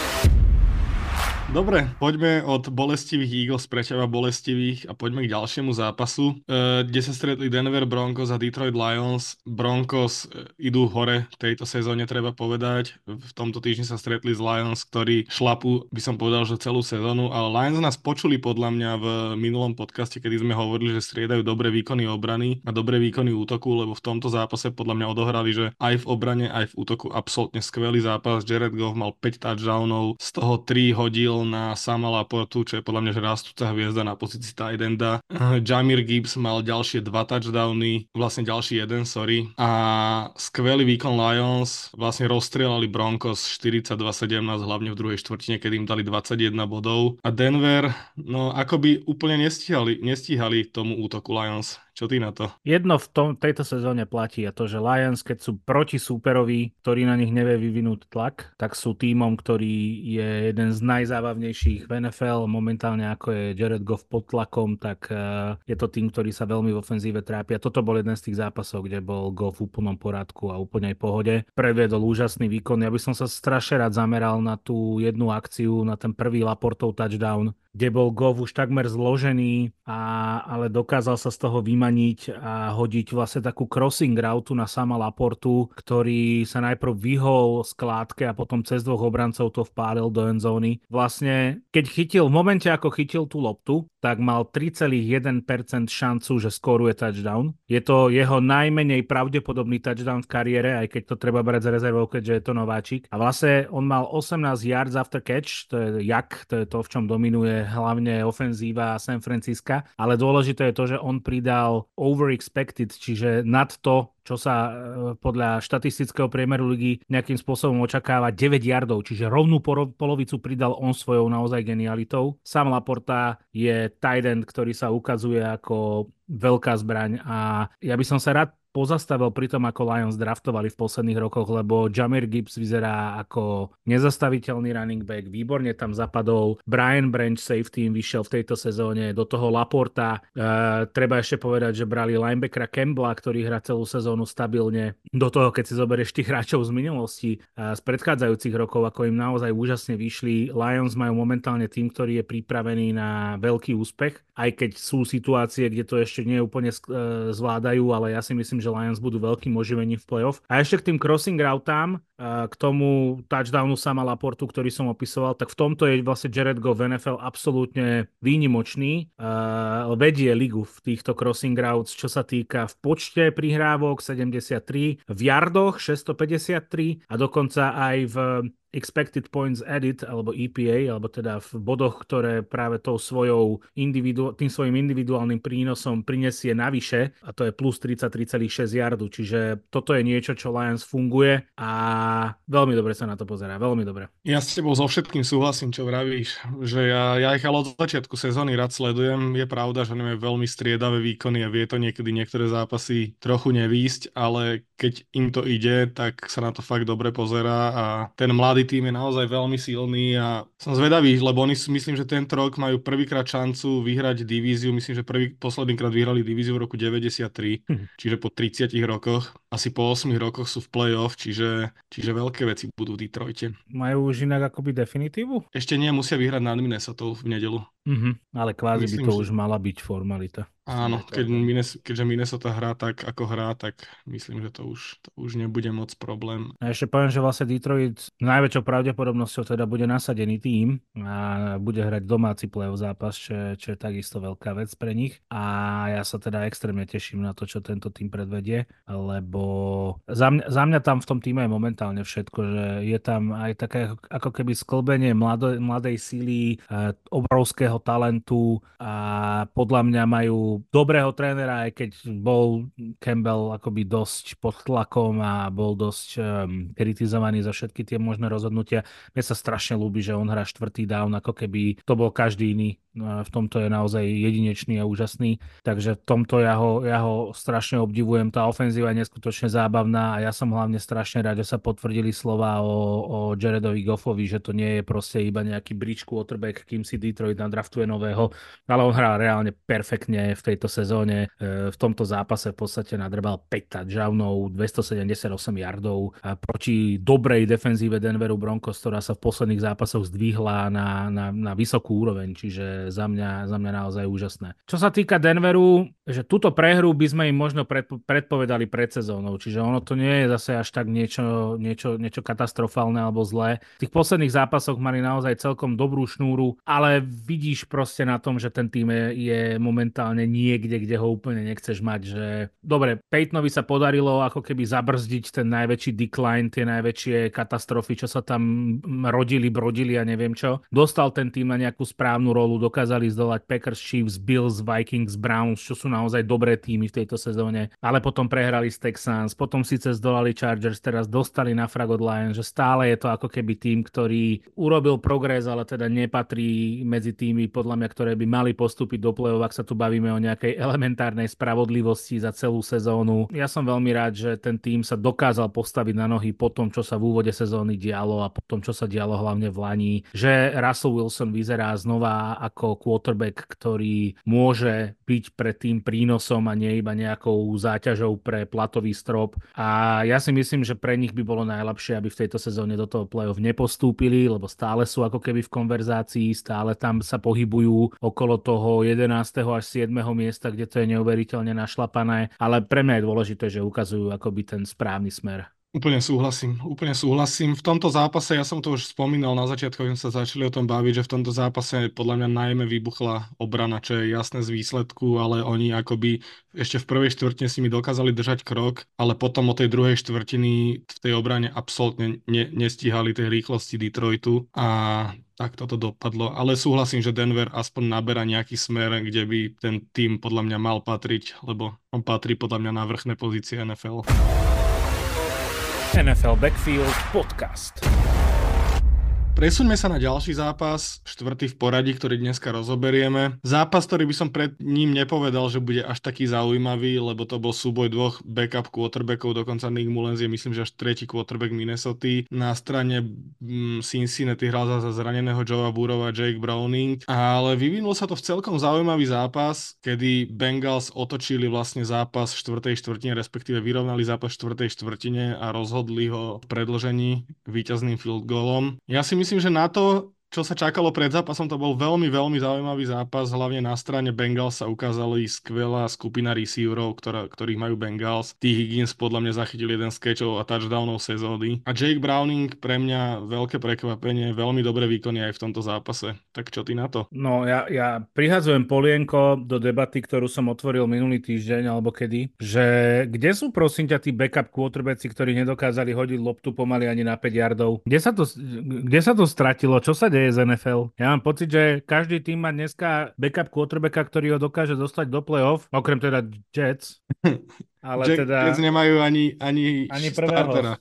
S2: Dobre, poďme od bolestivých Eagles, prečava bolestivých a poďme k ďalšiemu zápasu, e, kde sa stretli Denver Broncos a Detroit Lions. Broncos e, idú hore v tejto sezóne, treba povedať. V tomto týždni sa stretli s Lions, ktorí šlapu, by som povedal, že celú sezónu, ale Lions nás počuli podľa mňa v minulom podcaste, kedy sme hovorili, že striedajú dobré výkony obrany a dobré výkony útoku, lebo v tomto zápase podľa mňa odohrali, že aj v obrane, aj v útoku absolútne skvelý zápas. Jared Goff mal 5 touchdownov, z toho 3 hodil na Sama Laportu, čo je podľa mňa že rastúca hviezda na pozícii tight enda. Jamir Gibbs mal ďalšie dva touchdowny, vlastne ďalší jeden, sorry. A skvelý výkon Lions, vlastne rozstrelali Broncos 42-17, hlavne v druhej štvrtine, kedy im dali 21 bodov. A Denver, no akoby úplne nestíhali, nestíhali tomu útoku Lions. Čo ty na to?
S1: Jedno v tom, tejto sezóne platí a to, že Lions, keď sú proti súperovi, ktorý na nich nevie vyvinúť tlak, tak sú tímom, ktorý je jeden z najzábavnejších v NFL. Momentálne ako je Jared Goff pod tlakom, tak uh, je to tým, ktorý sa veľmi v ofenzíve trápi. A toto bol jeden z tých zápasov, kde bol Goff v úplnom poradku a úplnej pohode. Previedol úžasný výkon. Ja by som sa strašne rád zameral na tú jednu akciu, na ten prvý Laportov touchdown, kde bol Gov už takmer zložený, a, ale dokázal sa z toho vymaniť a hodiť vlastne takú crossing route na sama Laportu, ktorý sa najprv vyhol skládke a potom cez dvoch obrancov to vpálil do endzóny. Vlastne, keď chytil, v momente ako chytil tú loptu, tak mal 3,1% šancu, že skoruje touchdown. Je to jeho najmenej pravdepodobný touchdown v kariére, aj keď to treba brať za rezervou, keďže je to nováčik. A vlastne on mal 18 yards after catch, to je jak, to je to, v čom dominuje hlavne ofenzíva San Francisca, ale dôležité je to, že on pridal over expected, čiže nad to, čo sa e, podľa štatistického priemeru ligy nejakým spôsobom očakáva 9 yardov, čiže rovnú polovicu pridal on svojou naozaj genialitou. Sam Laporta je tight end, ktorý sa ukazuje ako veľká zbraň a ja by som sa rád pozastavil pri tom, ako Lions draftovali v posledných rokoch, lebo Jamir Gibbs vyzerá ako nezastaviteľný running back, výborne tam zapadol, Brian Branch safety im vyšiel v tejto sezóne, do toho Laporta, e, treba ešte povedať, že brali linebackera Campbella, ktorý hrá celú sezónu stabilne, do toho, keď si zoberieš tých hráčov z minulosti, e, z predchádzajúcich rokov, ako im naozaj úžasne vyšli. Lions majú momentálne tým, ktorý je pripravený na veľký úspech, aj keď sú situácie, kde to ešte nie úplne e, zvládajú, ale ja si myslím, že Lions budú veľkým oživením v playoff. A ešte k tým crossing routám, k tomu touchdownu sama Laportu, ktorý som opisoval, tak v tomto je vlastne Jared Goff v NFL absolútne výnimočný. vedie ligu v týchto crossing routes, čo sa týka v počte prihrávok 73, v yardoch 653 a dokonca aj v expected points added, alebo EPA, alebo teda v bodoch, ktoré práve tou svojou individu- tým svojim individuálnym prínosom prinesie navyše, a to je plus 33,6 yardu, čiže toto je niečo, čo Lions funguje a veľmi dobre sa na to pozerá, veľmi dobre.
S2: Ja s tebou so všetkým súhlasím, čo vravíš, že ja, ja ich ale od začiatku sezóny rád sledujem, je pravda, že máme veľmi striedavé výkony a vie to niekedy niektoré zápasy trochu nevísť, ale keď im to ide, tak sa na to fakt dobre pozerá a ten mladý bývalý tým je naozaj veľmi silný a som zvedavý, lebo oni myslím, že tento rok majú prvýkrát šancu vyhrať divíziu. Myslím, že prvý, posledný krát vyhrali divíziu v roku 93, hm. čiže po 30 rokoch. Asi po 8 rokoch sú v play-off, čiže, čiže veľké veci budú v Detroite.
S1: Majú už inak akoby definitívu?
S2: Ešte nie, musia vyhrať nad Minnesota v nedelu.
S1: Uh-huh. Ale kvázi Myslím, by to že... už mala byť formalita.
S2: Áno, keď Mines, keďže Minnesota hrá tak, ako hrá, tak myslím, že to už, to už nebude moc problém.
S1: A ešte poviem, že vlastne Detroit s najväčšou pravdepodobnosťou teda bude nasadený tým a bude hrať domáci play-off zápas, čo, čo je takisto veľká vec pre nich. A ja sa teda extrémne teším na to, čo tento tým predvedie, lebo za mňa, za mňa tam v tom týme je momentálne všetko, že je tam aj také ako keby sklbenie mladej, mladej síly, e, obrovského talentu a podľa mňa majú dobrého trénera, aj keď bol Campbell akoby dosť pod tlakom a bol dosť um, kritizovaný za všetky tie možné rozhodnutia. Mne sa strašne ľúbi, že on hrá štvrtý down, ako keby to bol každý iný. V tomto je naozaj jedinečný a úžasný. Takže v tomto ja ho, ja ho strašne obdivujem. Tá ofenzíva je neskutočne zábavná a ja som hlavne strašne rád, že sa potvrdili slova o, o Jaredovi Goffovi, že to nie je proste iba nejaký bridge quarterback, kým si Detroit nadraftuje nového, ale on hrá reálne perfektne v tejto sezóne. E, v tomto zápase v podstate nadrbal 5 touchdownov, 278 yardov proti dobrej defenzíve Denveru Broncos, ktorá sa v posledných zápasoch zdvihla na, na, na vysokú úroveň, čiže za mňa, za mňa naozaj úžasné. Čo sa týka Denveru, že túto prehru by sme im možno predpovedali pred sezónou, čiže ono to nie je zase až tak niečo, niečo, niečo katastrofálne alebo zlé. V tých posledných zápasoch mali naozaj celkom dobrú šnúru, ale vidíš proste na tom, že ten tým je, je momentálne niekde, kde ho úplne nechceš mať, že dobre, Peytonovi sa podarilo ako keby zabrzdiť ten najväčší decline, tie najväčšie katastrofy, čo sa tam rodili, brodili a neviem čo. Dostal ten tým na nejakú správnu rolu, dokázali zdolať Packers, Chiefs, Bills, Vikings, Browns, čo sú naozaj dobré týmy v tejto sezóne, ale potom prehrali z Texans, potom síce zdolali Chargers, teraz dostali na Fragot Lions, že stále je to ako keby tým, ktorý urobil progres, ale teda nepatrí medzi tými, podľa mňa, ktoré by mali postúpiť do play-off, ak sa tu bavíme o nejakej elementárnej spravodlivosti za celú sezónu. Ja som veľmi rád, že ten tým sa dokázal postaviť na nohy po tom, čo sa v úvode sezóny dialo a po tom, čo sa dialo hlavne v Lani, že Russell Wilson vyzerá znova ako quarterback, ktorý môže byť pre tým prínosom a nie iba nejakou záťažou pre platový strop. A ja si myslím, že pre nich by bolo najlepšie, aby v tejto sezóne do toho play-off nepostúpili, lebo stále sú ako keby v konverzácii, stále tam sa pohybujú okolo toho 11. až 7. miesta, kde to je neuveriteľne našlapané, ale pre mňa je dôležité, že ukazujú akoby ten správny smer.
S2: Úplne súhlasím, úplne súhlasím. V tomto zápase, ja som to už spomínal na začiatku, keď sa začali o tom baviť, že v tomto zápase podľa mňa najmä vybuchla obrana, čo je jasné z výsledku, ale oni akoby ešte v prvej štvrtine si mi dokázali držať krok, ale potom o tej druhej štvrtiny v tej obrane absolútne ne, nestíhali tej rýchlosti Detroitu a tak toto dopadlo. Ale súhlasím, že Denver aspoň naberá nejaký smer, kde by ten tým podľa mňa mal patriť, lebo on patrí podľa mňa na vrchné pozície NFL.
S1: NFL Backfield Podcast.
S2: Presuňme sa na ďalší zápas, štvrtý v poradí, ktorý dneska rozoberieme. Zápas, ktorý by som pred ním nepovedal, že bude až taký zaujímavý, lebo to bol súboj dvoch backup quarterbackov, dokonca Nick Mullens je myslím, že až tretí quarterback Minnesota. Na strane mm, Cincinnati hral za zraneného Joea Burova Jake Browning, ale vyvinul sa to v celkom zaujímavý zápas, kedy Bengals otočili vlastne zápas v štvrtej štvrtine, respektíve vyrovnali zápas v štvrtej štvrtine a rozhodli ho v predložení víťazným field goalom. Ja si myslím, že na to, čo sa čakalo pred zápasom, to bol veľmi, veľmi zaujímavý zápas. Hlavne na strane Bengals sa ukázali skvelá skupina receiverov, ktorá, ktorých majú Bengals. T. Higgins podľa mňa zachytil jeden z catchov a touchdownov sezóny. A Jake Browning pre mňa veľké prekvapenie, veľmi dobré výkony aj v tomto zápase. Tak čo ty na to?
S1: No ja, ja prihadzujem polienko do debaty, ktorú som otvoril minulý týždeň alebo kedy, že kde sú prosím ťa tí backup quarterbacki, ktorí nedokázali hodiť loptu pomaly ani na 5 yardov? Kde sa to, kde sa to stratilo? Čo sa deje? Je z NFL. Ja mám pocit, že každý tým má dneska backup quarterbacka, ktorý ho dokáže dostať do playoff, okrem teda Jets.
S2: Ale Jack, teda... Jets nemajú ani, ani,
S1: ani prvého. Startera.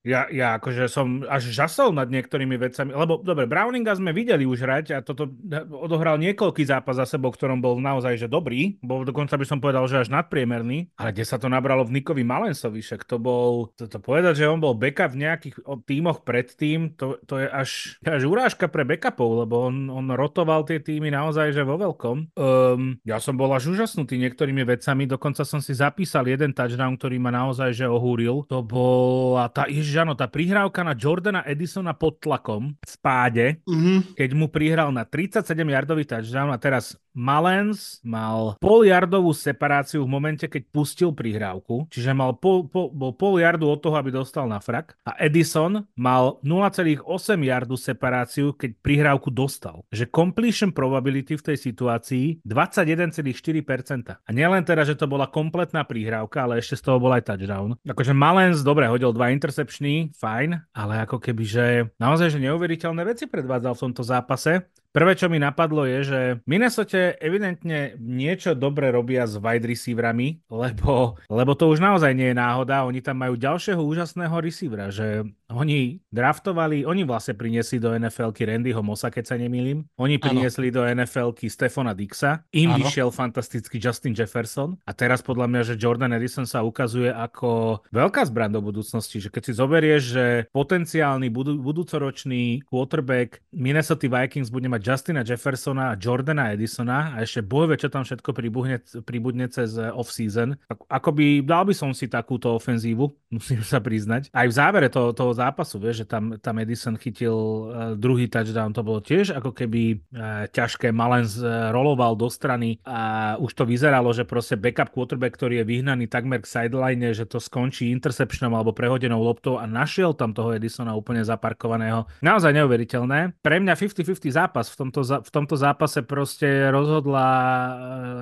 S1: Ja, ja akože som až žasol nad niektorými vecami, lebo dobre, Browninga sme videli už hrať a toto odohral niekoľký zápas za sebou, ktorom bol naozaj že dobrý, bol dokonca by som povedal, že až nadpriemerný, ale kde sa to nabralo v Nikovi Malensovi, však to bol, to, to povedať, že on bol backup v nejakých tímoch predtým, to, to je až, až urážka pre backupov, lebo on, on rotoval tie týmy naozaj, že vo veľkom. Um, ja som bol až úžasnutý niektorými vecami, dokonca som si zapísal jeden touchdown, ktorý ma naozaj že ohúril, to bola tá, ježiš, áno, tá prihrávka na Jordana Edisona pod tlakom v spáde, mm-hmm. keď mu prihral na 37-yardový touchdown a teraz Malens mal pol yardovú separáciu v momente, keď pustil prihrávku, čiže mal pol, pol, bol pol yardu od toho, aby dostal na frak a Edison mal 0,8 yardu separáciu, keď prihrávku dostal. Že completion probability v tej situácii 21,4%. A nielen teda, že to bola kompletná prihrávka, ale ešte z toho bol aj touchdown. Akože Malens dobre hodil dva intercepčný, fajn, ale ako keby, že naozaj, že neuveriteľné veci predvádzal v tomto zápase. Prvé, čo mi napadlo je, že Minnesota evidentne niečo dobre robia s wide receiverami, lebo, lebo to už naozaj nie je náhoda. Oni tam majú ďalšieho úžasného receivera, že oni draftovali, oni vlastne priniesli do NFL-ky Randyho Mosa, keď sa nemýlim. Oni priniesli ano. do NFL-ky Stefana Dixa. Im ano. vyšiel fantastický Justin Jefferson. A teraz podľa mňa, že Jordan Edison sa ukazuje ako veľká zbran do budúcnosti. Že keď si zoberieš, že potenciálny budú, budúcoročný quarterback Minnesota Vikings bude mať Justina Jeffersona a Jordana Edisona a ešte bohve, čo tam všetko pribudne, pribudne cez eh, off-season. Akoby dal by som si takúto ofenzívu, musím sa priznať. Aj v závere toho, toho zápasu, vieš, že tam, tam Edison chytil uh, druhý touchdown, to bolo tiež ako keby uh, ťažké. Malen roloval do strany a už to vyzeralo, že proste backup quarterback, ktorý je vyhnaný takmer k sideline, že to skončí interceptionom alebo prehodenou loptou a našiel tam toho Edisona úplne zaparkovaného. Naozaj neuveriteľné. Pre mňa 50-50 zápas v tomto, v tomto zápase proste rozhodla,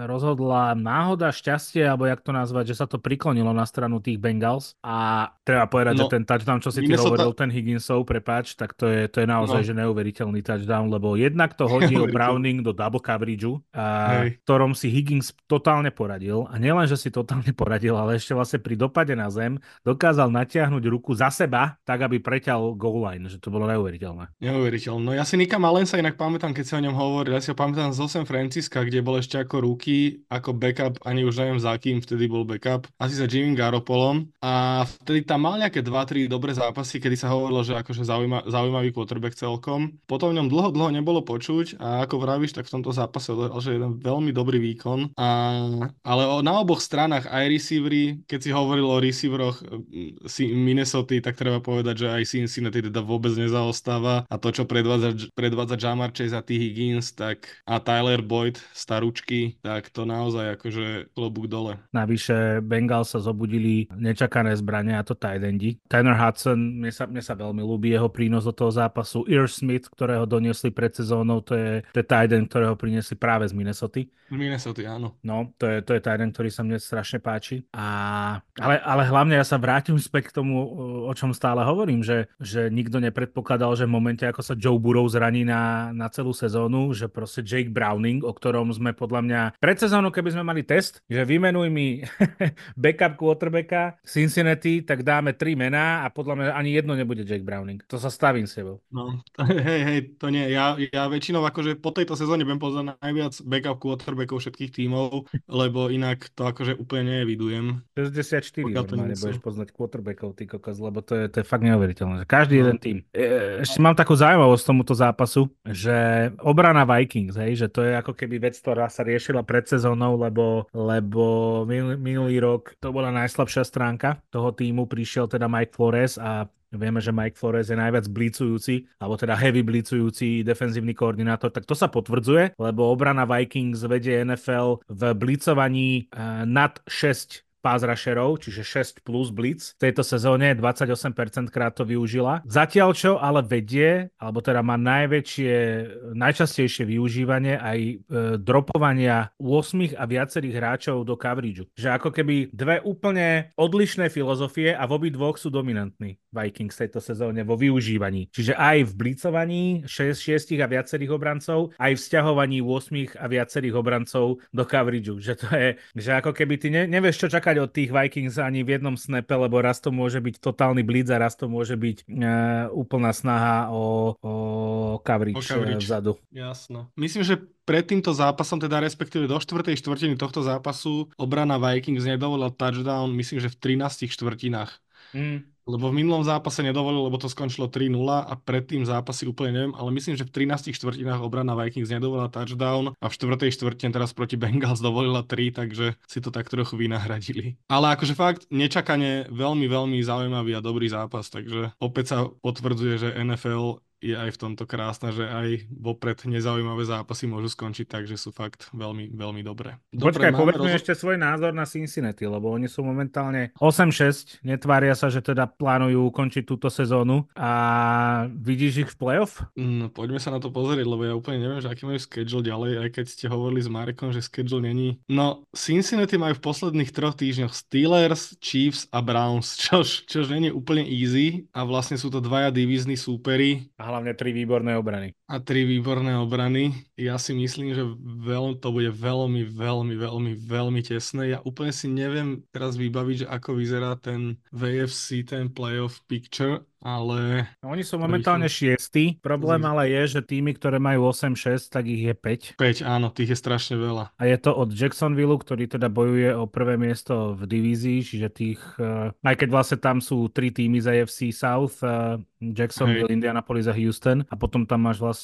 S1: rozhodla náhoda, šťastie, alebo jak to nazvať, že sa to priklonilo na stranu tých Bengals a treba povedať, no, že ten touchdown, čo si ty hovoril, ten Higginsov, prepáč, tak to je, to je naozaj no. že neuveriteľný touchdown, lebo jednak to hodil Browning do double coverageu, a ktorom si Higgins totálne poradil a nielen, že si totálne poradil, ale ešte vlastne pri dopade na zem dokázal natiahnuť ruku za seba, tak aby preťal goal line, že to bolo neuveriteľné.
S2: Neuveriteľné. No ja si Nika Malen sa inak pamätám pamätám, keď sa o ňom hovoril, ja si ho pamätám z San Francisca, kde bol ešte ako ruky, ako backup, ani už neviem za kým vtedy bol backup, asi za Jimmy Garopolom a vtedy tam mal nejaké 2-3 dobré zápasy, kedy sa hovorilo, že akože zaujíma, zaujímavý quarterback celkom. Potom v ňom dlho, dlho nebolo počuť a ako vravíš, tak v tomto zápase odohral, že jeden veľmi dobrý výkon. A, ale na oboch stranách aj receivery, keď si hovoril o receiveroch mm, Minnesota, tak treba povedať, že aj Cincinnati teda vôbec nezaostáva a to, čo predvádza, predvádza Jamar Chase za T. Higgins tak, a Tyler Boyd, staručky, tak to naozaj akože klobúk dole.
S1: Navyše Bengal sa zobudili nečakané zbrania a to tight endi. Tanner Hudson, mne sa, mne sa veľmi ľúbi jeho prínos do toho zápasu. Ear Smith, ktorého doniesli pred sezónou, to je, to je tight end, ktorého priniesli práve z Minnesota.
S2: Minnesota, áno.
S1: No, to je, to je tight end, ktorý sa mne strašne páči. A, ale, ale hlavne ja sa vrátim späť k tomu, o čom stále hovorím, že, že nikto nepredpokladal, že v momente, ako sa Joe Burrow zraní na, na celú sezónu, že proste Jake Browning, o ktorom sme podľa mňa pred sezónou, keby sme mali test, že vymenuj mi backup quarterbacka Cincinnati, tak dáme tri mená a podľa mňa ani jedno nebude Jake Browning. To sa stavím s sebou.
S2: No, hej, hej, to nie. Ja, ja väčšinou akože po tejto sezóne budem pozerať najviac backup quarterbackov všetkých tímov, lebo inak to akože úplne nevidujem.
S1: 64 normálne budeš poznať quarterbackov, ty kokos, lebo to je, to je fakt neuveriteľné. Každý no. jeden tým. E, ešte mám takú zaujímavosť tomuto zápasu, že obrana Vikings, hej, že to je ako keby vec, ktorá sa riešila pred sezónou, lebo, lebo minulý, minulý rok to bola najslabšia stránka toho týmu, prišiel teda Mike Flores a Vieme, že Mike Flores je najviac blícujúci, alebo teda heavy blícujúci defenzívny koordinátor, tak to sa potvrdzuje, lebo obrana Vikings vedie NFL v blícovaní uh, nad 6 pass rusherov, čiže 6 plus blitz. V tejto sezóne 28% krát to využila. Zatiaľ čo ale vedie, alebo teda má najväčšie, najčastejšie využívanie aj e, dropovania 8 a viacerých hráčov do coverageu. Že ako keby dve úplne odlišné filozofie a v obi dvoch sú dominantní Vikings tejto sezóne vo využívaní. Čiže aj v blicovaní 6, 6 a viacerých obrancov, aj v sťahovaní 8 a viacerých obrancov do coverageu. Že to je, že ako keby ty ne, nevieš, čo čaká čakať od tých Vikings ani v jednom snape, lebo raz to môže byť totálny blitz a raz to môže byť uh, úplná snaha o, o coverage, o coverage. vzadu.
S2: Jasno. Myslím, že pred týmto zápasom, teda respektíve do štvrtej štvrtiny tohto zápasu, obrana Vikings nedovolila touchdown, myslím, že v 13 štvrtinách. Mm lebo v minulom zápase nedovolil, lebo to skončilo 3-0 a predtým zápasy úplne neviem, ale myslím, že v 13 štvrtinách obrana Vikings nedovolila touchdown a v 4. štvrtine teraz proti Bengals dovolila 3, takže si to tak trochu vynahradili. Ale akože fakt nečakane veľmi, veľmi zaujímavý a dobrý zápas, takže opäť sa potvrdzuje, že NFL je aj v tomto krásna, že aj vopred nezaujímavé zápasy môžu skončiť tak, že sú fakt veľmi, veľmi dobré.
S1: Počkaj, povedz mi roz... ešte svoj názor na Cincinnati, lebo oni sú momentálne 8-6, netvária sa, že teda plánujú ukončiť túto sezónu a vidíš ich v playoff?
S2: No, poďme sa na to pozrieť, lebo ja úplne neviem, že aký majú schedule ďalej, aj keď ste hovorili s Marekom, že schedule není. No, Cincinnati majú v posledných troch týždňoch Steelers, Chiefs a Browns, čož, čož není úplne easy a vlastne sú to dvaja divízni súperi
S1: hlavne tri výborné obrany.
S2: A tri výborné obrany. Ja si myslím, že veľ, to bude veľmi, veľmi, veľmi, veľmi tesné. Ja úplne si neviem teraz vybaviť, že ako vyzerá ten VFC, ten playoff picture, ale...
S1: No, oni sú momentálne šiestí. Problém ale je, že týmy, ktoré majú 8-6, tak ich je 5.
S2: 5, áno, tých je strašne veľa.
S1: A je to od Jacksonville, ktorý teda bojuje o prvé miesto v divízii, čiže tých, uh, aj keď vlastne tam sú tri týmy z AFC South, uh, Jacksonville, Hej. Indianapolis a Houston a potom tam máš vlastne,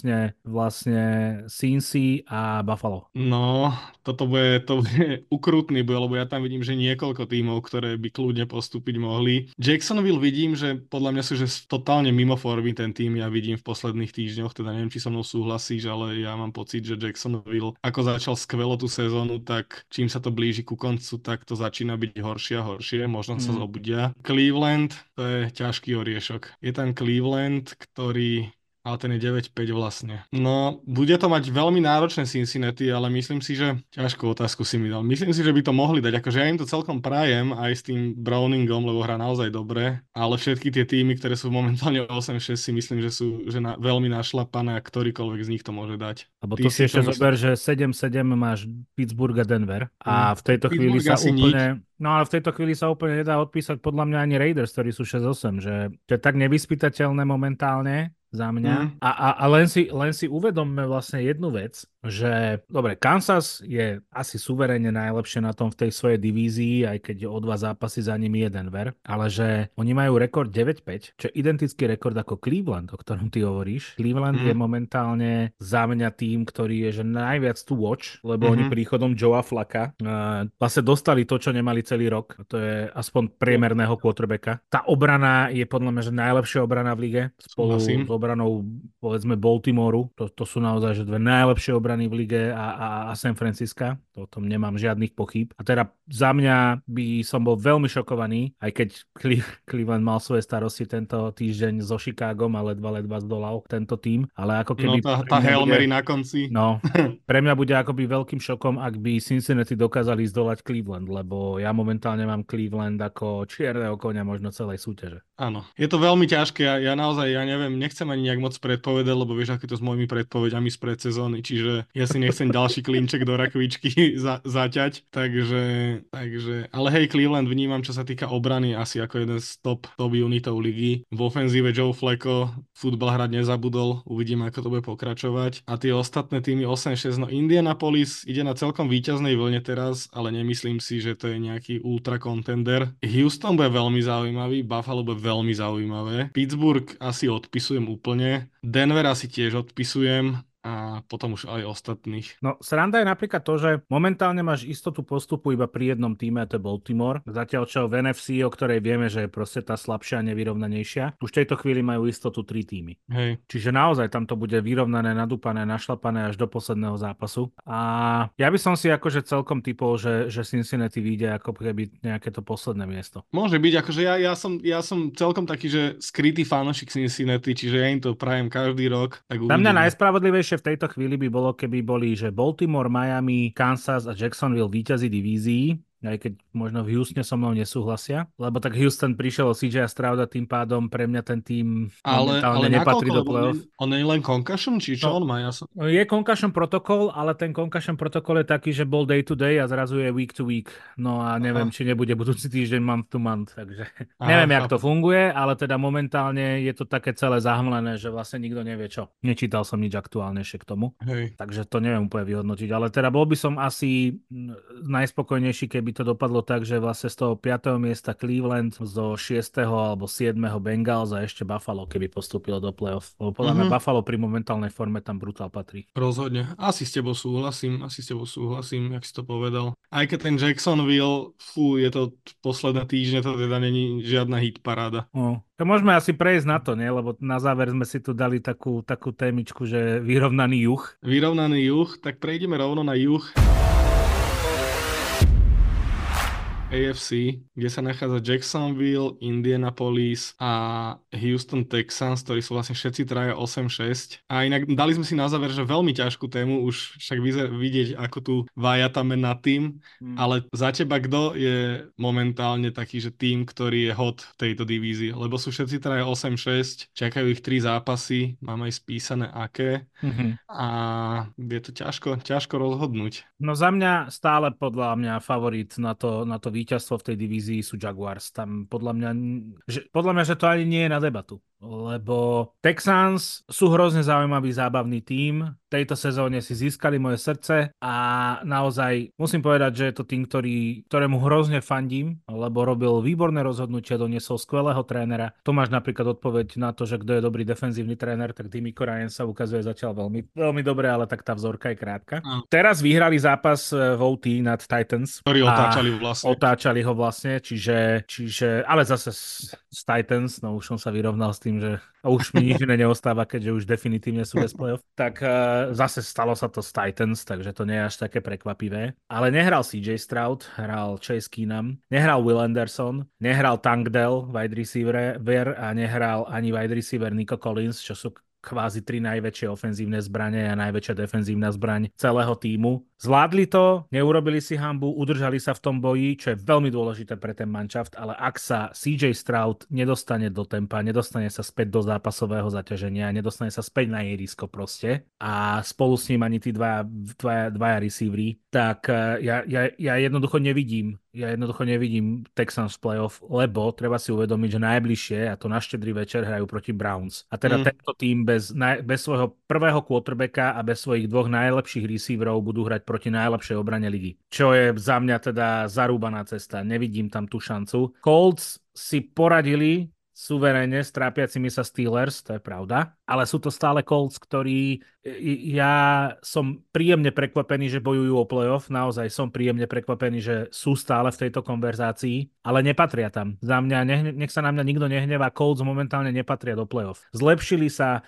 S1: vlastne Cincy a Buffalo.
S2: No, toto bude, to bude ukrutný boj, lebo ja tam vidím, že niekoľko tímov, ktoré by kľudne postúpiť mohli. Jacksonville vidím, že podľa mňa sú že totálne mimo formy ten tým ja vidím v posledných týždňoch, teda neviem, či so mnou súhlasíš, ale ja mám pocit, že Jacksonville ako začal skvelo tú sezónu, tak čím sa to blíži ku koncu, tak to začína byť horšie a horšie, možno sa mm. zobudia. Cleveland, to je ťažký oriešok. Je tam Cleveland, ktorý ale ten je 9-5 vlastne. No, bude to mať veľmi náročné Cincinnati, ale myslím si, že ťažkú otázku si mi dal. Myslím si, že by to mohli dať, akože ja im to celkom prajem aj s tým Browningom, lebo hrá naozaj dobre, ale všetky tie týmy, ktoré sú momentálne 8-6 si myslím, že sú že na, veľmi našlapané a ktorýkoľvek z nich to môže dať.
S1: Lebo to si ešte zober, že 7-7 máš Pittsburgh a Denver a mm. v tejto chvíli sa úplne... Nič. No ale v tejto chvíli sa úplne nedá odpísať podľa mňa ani Raiders, ktorí sú 6-8, že to je tak nevyspytateľné momentálne, za mňa. Mm. A, a, a len, si, len si uvedomme vlastne jednu vec, že dobre, Kansas je asi suverene najlepšie na tom v tej svojej divízii, aj keď o dva zápasy za nimi je Denver, ale že oni majú rekord 9-5, čo je identický rekord ako Cleveland, o ktorom ty hovoríš. Cleveland mm. je momentálne za mňa tým, ktorý je že najviac tu watch, lebo mm-hmm. oni príchodom Joea Flaka uh, vlastne dostali to, čo nemali celý rok. To je aspoň priemerného quarterbacka. Tá obrana je podľa mňa že najlepšia obrana v lige spolu Súhlasím. s obranou povedzme Baltimoru. To, to sú naozaj že dve najlepšie obrany v lige a, a, a San Francisca. O tom nemám žiadnych pochyb. A teda za mňa by som bol veľmi šokovaný, aj keď Cleveland mal svoje starosti tento týždeň so Chicagom a ledva ledva zdolal tento tým. Ale ako keby...
S2: No tá, tá Hail Mary na konci.
S1: No, pre mňa bude akoby veľkým šokom, ak by Cincinnati dokázali zdolať Cleveland, lebo ja momentálne mám Cleveland ako čierneho konia možno celej súťaže.
S2: Áno, je to veľmi ťažké. Ja, ja naozaj, ja neviem, nechcem ani nejak moc predpovedať, lebo vieš, aké to s mojimi predpovediami z predsezóny, čiže ja si nechcem ďalší klinček do rakvičky za, zaťať, takže, takže, ale hej, Cleveland vnímam, čo sa týka obrany, asi ako jeden z top, top unitov ligy. V ofenzíve Joe Flacco futbal hrať nezabudol, uvidíme, ako to bude pokračovať. A tie ostatné týmy 8-6, no Indianapolis ide na celkom víťaznej vlne teraz, ale nemyslím si, že to je nejaký ultra contender. Houston bude veľmi zaujímavý, Buffalo bude veľmi zaujímavé. Pittsburgh asi odpisujem úplne. Denver asi tiež odpisujem a potom už aj ostatných.
S1: No sranda je napríklad to, že momentálne máš istotu postupu iba pri jednom týme, a to je Baltimore. Zatiaľ čo v NFC, o ktorej vieme, že je proste tá slabšia a nevyrovnanejšia, už v tejto chvíli majú istotu tri týmy.
S2: Hej.
S1: Čiže naozaj tam to bude vyrovnané, nadúpané, našlapané až do posledného zápasu. A ja by som si akože celkom typol, že, že Cincinnati vyjde ako keby nejaké to posledné miesto.
S2: Môže byť, akože ja, ja, som, ja som celkom taký, že skrytý fanošik Cincinnati, čiže ja im to prajem každý rok.
S1: Tak Za mňa najspravodlivejšie najlepšie v tejto chvíli by bolo, keby boli, že Baltimore, Miami, Kansas a Jacksonville víťazí divízií aj keď možno v Houstone so mnou nesúhlasia, lebo tak Houston prišiel o CJ Strouda, tým pádom pre mňa ten tým
S2: ale, ale nepatrí do
S1: play-off.
S2: On je len concussion, či čo no, on má? Ja som...
S1: Je concussion protokol, ale ten concussion protokol je taký, že bol day to day a zrazu je week to week. No a neviem, Aha. či nebude budúci týždeň month to month, takže Aha, neviem, jak to funguje, ale teda momentálne je to také celé zahmlené, že vlastne nikto nevie čo. Nečítal som nič aktuálnejšie k tomu,
S2: Hej.
S1: takže to neviem úplne vyhodnotiť, ale teda bol by som asi najspokojnejší, keby to dopadlo tak, že vlastne z toho 5. miesta Cleveland, zo 6. alebo 7. Bengals a ešte Buffalo, keby postúpilo do playoff. Podľa mm-hmm. mňa mhm. Buffalo pri momentálnej forme tam brutál patrí.
S2: Rozhodne. Asi s tebou súhlasím, asi s tebou súhlasím, jak si to povedal. Aj keď ten Jacksonville, fú, je to posledné týždne, to teda není žiadna hit paráda.
S1: No. To môžeme asi prejsť na to, nie? Lebo na záver sme si tu dali takú, takú témičku, že vyrovnaný juh.
S2: Vyrovnaný juh, tak prejdeme rovno na juh. AFC, kde sa nachádza Jacksonville, Indianapolis a Houston Texans, ktorí sú vlastne všetci traja 8-6. A inak dali sme si na záver, že veľmi ťažkú tému, už však vidieť, ako tu vájatame na tým, hmm. ale za teba kto je momentálne taký, že tým, ktorý je hot v tejto divízii? Lebo sú všetci traja 8-6, čakajú ich tri zápasy, mám aj spísané aké hmm. a je to ťažko, ťažko rozhodnúť.
S1: No za mňa stále podľa mňa favorit na to, na to víťazstvo v tej divízii sú Jaguars. Tam podľa mňa, že, podľa mňa, že to ani nie je na debatu lebo Texans sú hrozne zaujímavý zábavný tím. V tejto sezóne si získali moje srdce a naozaj musím povedať, že je to tým, ktorý, ktorému hrozne fandím, lebo robil výborné rozhodnutia, doniesol skvelého trénera. To máš napríklad odpoveď na to, že kto je dobrý defenzívny tréner, tak Dimiko Ryan sa ukazuje zatiaľ veľmi, veľmi dobre, ale tak tá vzorka je krátka. Mm. Teraz vyhrali zápas e, v OT nad Titans.
S2: Ktorý otáčali vlastne.
S1: Otáčali ho vlastne, čiže, čiže ale zase z Titans, no už som sa vyrovnal s tým, že už mi nič iné neostáva, keďže už definitívne sú bez playoff. Tak uh, zase stalo sa to s Titans, takže to nie je až také prekvapivé. Ale nehral CJ Stroud, hral Chase Keenum, nehral Will Anderson, nehral Tank Dell, wide receiver, a nehral ani wide receiver Nico Collins, čo sú kvázi tri najväčšie ofenzívne zbranie a najväčšia defenzívna zbraň celého týmu. Zvládli to, neurobili si hambu, udržali sa v tom boji, čo je veľmi dôležité pre ten manšaft, ale ak sa CJ Stroud nedostane do tempa, nedostane sa späť do zápasového zaťaženia, nedostane sa späť na ihrisko proste a spolu s ním ani tí dvaja, dvaja, dvaja receivery, tak eh, ja, ja, ja jednoducho nevidím ja jednoducho nevidím Texans playoff, lebo treba si uvedomiť, že najbližšie, a to na štedrý večer, hrajú proti Browns. A teda mm. tento tým bez, bez svojho prvého quarterbacka a bez svojich dvoch najlepších receiverov budú hrať proti najlepšej obrane ligy. Čo je za mňa teda zarúbaná cesta. Nevidím tam tú šancu. Colts si poradili suverénne s trápiacimi sa Steelers, to je pravda, ale sú to stále Colts, ktorí ja som príjemne prekvapený, že bojujú o playoff, naozaj som príjemne prekvapený, že sú stále v tejto konverzácii, ale nepatria tam. Za mňa, nech, nech sa na mňa nikto nehnevá, Colts momentálne nepatria do playoff. Zlepšili sa,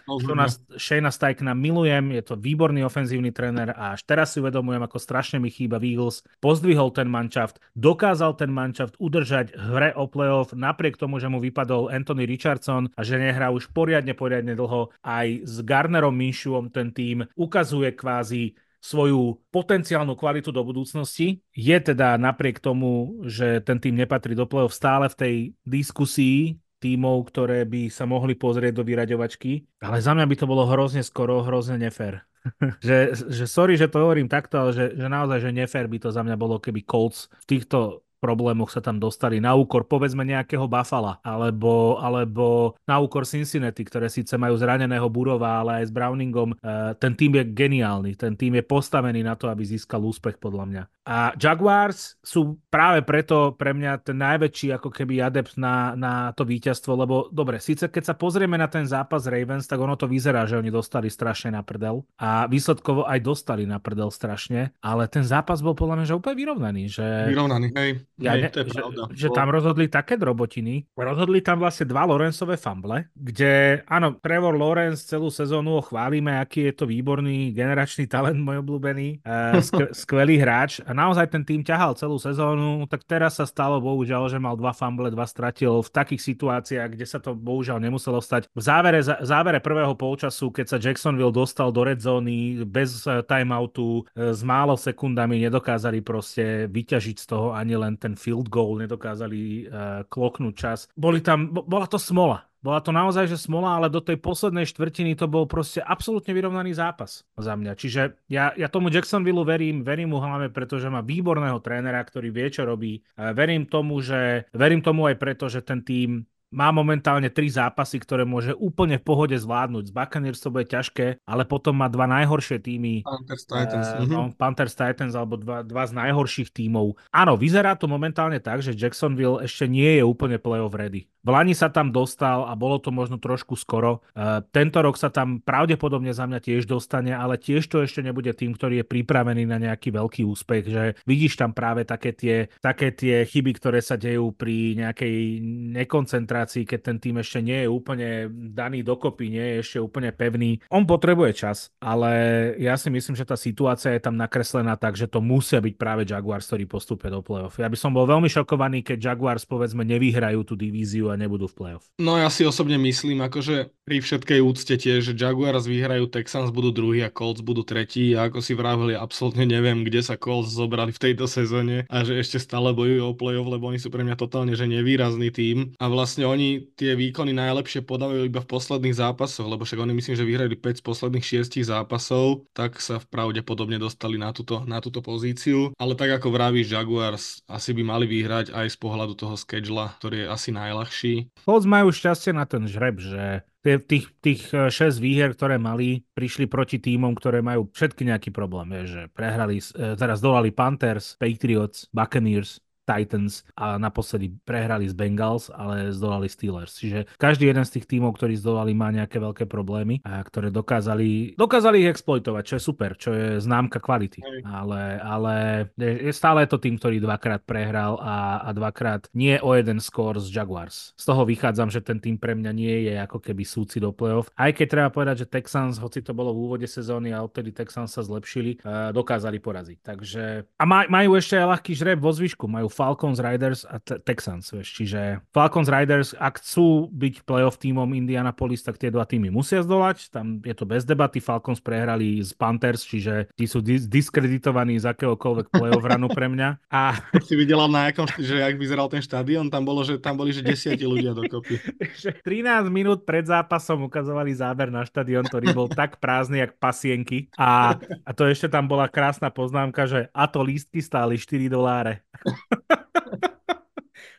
S1: Shayna Steichna milujem, je to výborný ofenzívny tréner a až teraz si uvedomujem, ako strašne mi chýba Eagles. Pozdvihol ten manšaft, dokázal ten manšaft udržať hre o playoff, napriek tomu, že mu vypadol Anthony Richardson a že nehrá už poriadne, poriadne dlho aj s Garnerom Minshewom ten tým ukazuje kvázi svoju potenciálnu kvalitu do budúcnosti. Je teda napriek tomu, že ten tým nepatrí do play-off stále v tej diskusii tímov, ktoré by sa mohli pozrieť do vyraďovačky. Ale za mňa by to bolo hrozne skoro, hrozne nefér. že, že sorry, že to hovorím takto, ale že, že naozaj, že nefér by to za mňa bolo, keby Colts v týchto problémoch sa tam dostali na úkor povedzme nejakého Buffalo alebo, alebo na úkor Cincinnati, ktoré síce majú zraneného Burova, ale aj s Browningom. E, ten tým je geniálny, ten tým je postavený na to, aby získal úspech podľa mňa. A Jaguars sú práve preto pre mňa ten najväčší ako keby adept na, na to víťazstvo, lebo dobre, síce keď sa pozrieme na ten zápas Ravens, tak ono to vyzerá, že oni dostali strašne na prdel a výsledkovo aj dostali na prdel strašne, ale ten zápas bol podľa mňa že úplne vyrovnaný. Že...
S2: Vyrovnaný, hej
S1: Ja
S2: Hej,
S1: ne,
S2: to je
S1: že,
S2: pravda.
S1: že tam rozhodli také drobotiny. Rozhodli tam vlastne dva Lorenzové famble, kde, áno, Trevor Lorenz celú sezónu ho chválime, aký je to výborný generačný talent, môj obľúbený, sk- skvelý hráč. Naozaj ten tým ťahal celú sezónu, tak teraz sa stalo bohužiaľ, že mal dva famble, dva stratil v takých situáciách, kde sa to bohužiaľ nemuselo stať. V závere, v závere prvého polčasu, keď sa Jacksonville dostal do red zóny bez eh, timeoutu, eh, s málo sekundami nedokázali proste vyťažiť z toho ani len ten field goal, nedokázali uh, kloknúť čas. Boli tam, bola to smola. Bola to naozaj, že smola, ale do tej poslednej štvrtiny to bol proste absolútne vyrovnaný zápas za mňa. Čiže ja, ja tomu Jacksonville verím, verím mu hlavne, pretože má výborného trénera, ktorý vie, čo robí. Verím tomu, že, verím tomu aj preto, že ten tým má momentálne tri zápasy, ktoré môže úplne v pohode zvládnuť. Z Buccaneers to bude ťažké, ale potom má dva najhoršie týmy.
S2: Panthers Titans. Uh,
S1: no, Panthers Titans alebo dva, dva z najhorších tímov. Áno, vyzerá to momentálne tak, že Jacksonville ešte nie je úplne playoff ready. V Lani sa tam dostal a bolo to možno trošku skoro. Uh, tento rok sa tam pravdepodobne za mňa tiež dostane, ale tiež to ešte nebude tým, ktorý je pripravený na nejaký veľký úspech, že vidíš tam práve také tie, také tie chyby, ktoré sa dejú pri nejakej nekoncentrácii, keď ten tým ešte nie je úplne daný dokopy, nie je ešte úplne pevný. On potrebuje čas, ale ja si myslím, že tá situácia je tam nakreslená tak, že to musia byť práve Jaguars, ktorí postupia do play-off. Ja by som bol veľmi šokovaný, keď Jaguars povedzme nevyhrajú tú divíziu a nebudú v playoff.
S2: No ja si osobne myslím, akože pri všetkej úcte tiež, že Jaguars vyhrajú, Texans budú druhý a Colts budú tretí. A ako si vravili, absolútne neviem, kde sa Colts zobrali v tejto sezóne a že ešte stále bojujú o playoff, lebo oni sú pre mňa totálne že nevýrazný tým a vlastne oni tie výkony najlepšie podávajú iba v posledných zápasoch, lebo však oni myslím, že vyhrali 5 z posledných 6 zápasov, tak sa pravdepodobne dostali na túto, na túto pozíciu, ale tak ako vravíš, Jaguars asi by mali vyhrať aj z pohľadu toho schedula, ktorý je asi najľahší lepší.
S1: Colts majú šťastie na ten žreb, že tých, tých 6 e, výher, ktoré mali, prišli proti týmom, ktoré majú všetky nejaký problém. Je, že prehrali, e, teraz dolali Panthers, Patriots, Buccaneers, Titans a naposledy prehrali z Bengals, ale zdolali Steelers. Čiže každý jeden z tých tímov, ktorí zdolali, má nejaké veľké problémy, a ktoré dokázali, dokázali ich exploitovať, čo je super, čo je známka kvality. Ale, ale je stále to tým, ktorý dvakrát prehral a, a dvakrát nie o jeden skôr z Jaguars. Z toho vychádzam, že ten tým pre mňa nie je ako keby súci do playoff. Aj keď treba povedať, že Texans, hoci to bolo v úvode sezóny a odtedy Texans sa zlepšili, dokázali poraziť. Takže a majú ešte aj ľahký žreb vo zvyšku. Majú Falcons, Riders a Texans. Vieš. Čiže Falcons, Riders, ak chcú byť playoff tímom Indianapolis, tak tie dva týmy musia zdolať. Tam je to bez debaty. Falcons prehrali z Panthers, čiže tí sú dis- diskreditovaní z akéhokoľvek playoff ranu pre mňa. A...
S2: Si videla na akom, že jak vyzeral ten štadión, tam, bolo, že, tam boli že desiati ľudia dokopy.
S1: 13 minút pred zápasom ukazovali záber na štadión, ktorý bol tak prázdny, jak pasienky. A, a to ešte tam bola krásna poznámka, že a to lístky stáli 4 doláre.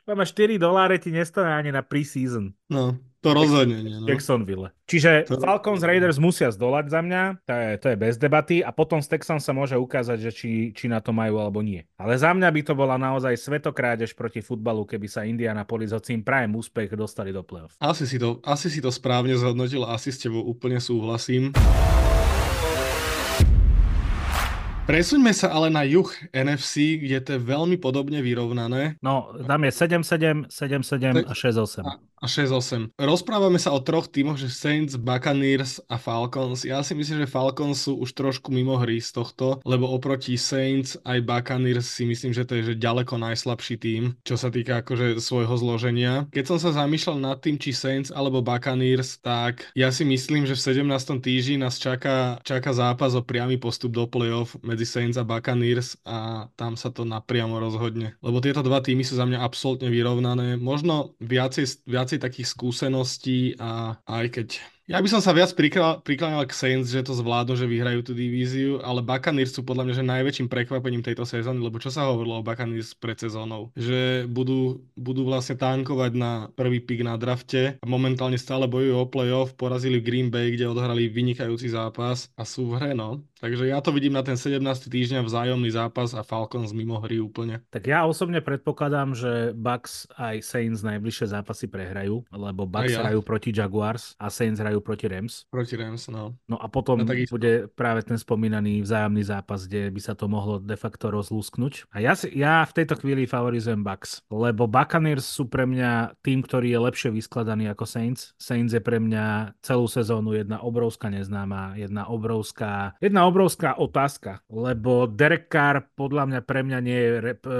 S1: Máme 4 doláre ti nestojí ani na pre-season.
S2: No, to rozhodne nie. No.
S1: Jacksonville. Čiže to... Falcons Raiders musia zdolať za mňa, to je, to je bez debaty a potom z Texans sa môže ukázať, že či, či na to majú alebo nie. Ale za mňa by to bola naozaj svetokrádež proti futbalu, keby sa Indianapolis, hoci im prajem úspech, dostali do playoff.
S2: Asi si to, asi si to správne zhodnotil, asi s tebou úplne súhlasím. Presuňme sa ale na juh NFC, kde to je veľmi podobne vyrovnané.
S1: No, tam je 7-7, 7-7 a 6-8
S2: a 6-8. Rozprávame sa o troch tímoch, že Saints, Buccaneers a Falcons. Ja si myslím, že Falcons sú už trošku mimo hry z tohto, lebo oproti Saints aj Buccaneers si myslím, že to je že ďaleko najslabší tím, čo sa týka akože svojho zloženia. Keď som sa zamýšľal nad tým, či Saints alebo Buccaneers, tak ja si myslím, že v 17. týždni nás čaká, čaká zápas o priamy postup do playoff medzi Saints a Buccaneers a tam sa to napriamo rozhodne. Lebo tieto dva týmy sú za mňa absolútne vyrovnané. Možno viacej, viac viacej takých skúseností a aj keď ja by som sa viac prikláňal k Saints, že to zvládnu, že vyhrajú tú divíziu, ale Buccaneers sú podľa mňa že najväčším prekvapením tejto sezóny, lebo čo sa hovorilo o Buccaneers pred sezónou? Že budú, budú vlastne tankovať na prvý pick na drafte a momentálne stále bojujú o playoff, porazili Green Bay, kde odohrali vynikajúci zápas a sú v hre, no. Takže ja to vidím na ten 17. týždeň vzájomný zápas a Falcons mimo hry úplne.
S1: Tak ja osobne predpokladám, že Bucks aj Saints najbližšie zápasy prehrajú, lebo Bucks ja. hrajú proti Jaguars a Saints hrajú proti Rams.
S2: Proti Rams, no.
S1: No a potom no, bude práve ten spomínaný vzájomný zápas, kde by sa to mohlo de facto rozlúsknuť. A ja, si, ja v tejto chvíli favorizujem Bucks, lebo Buccaneers sú pre mňa tým, ktorý je lepšie vyskladaný ako Saints. Saints je pre mňa celú sezónu jedna obrovská neznáma, jedna obrovská, jedna obrovská otázka, lebo Derek Carr podľa mňa pre mňa nie je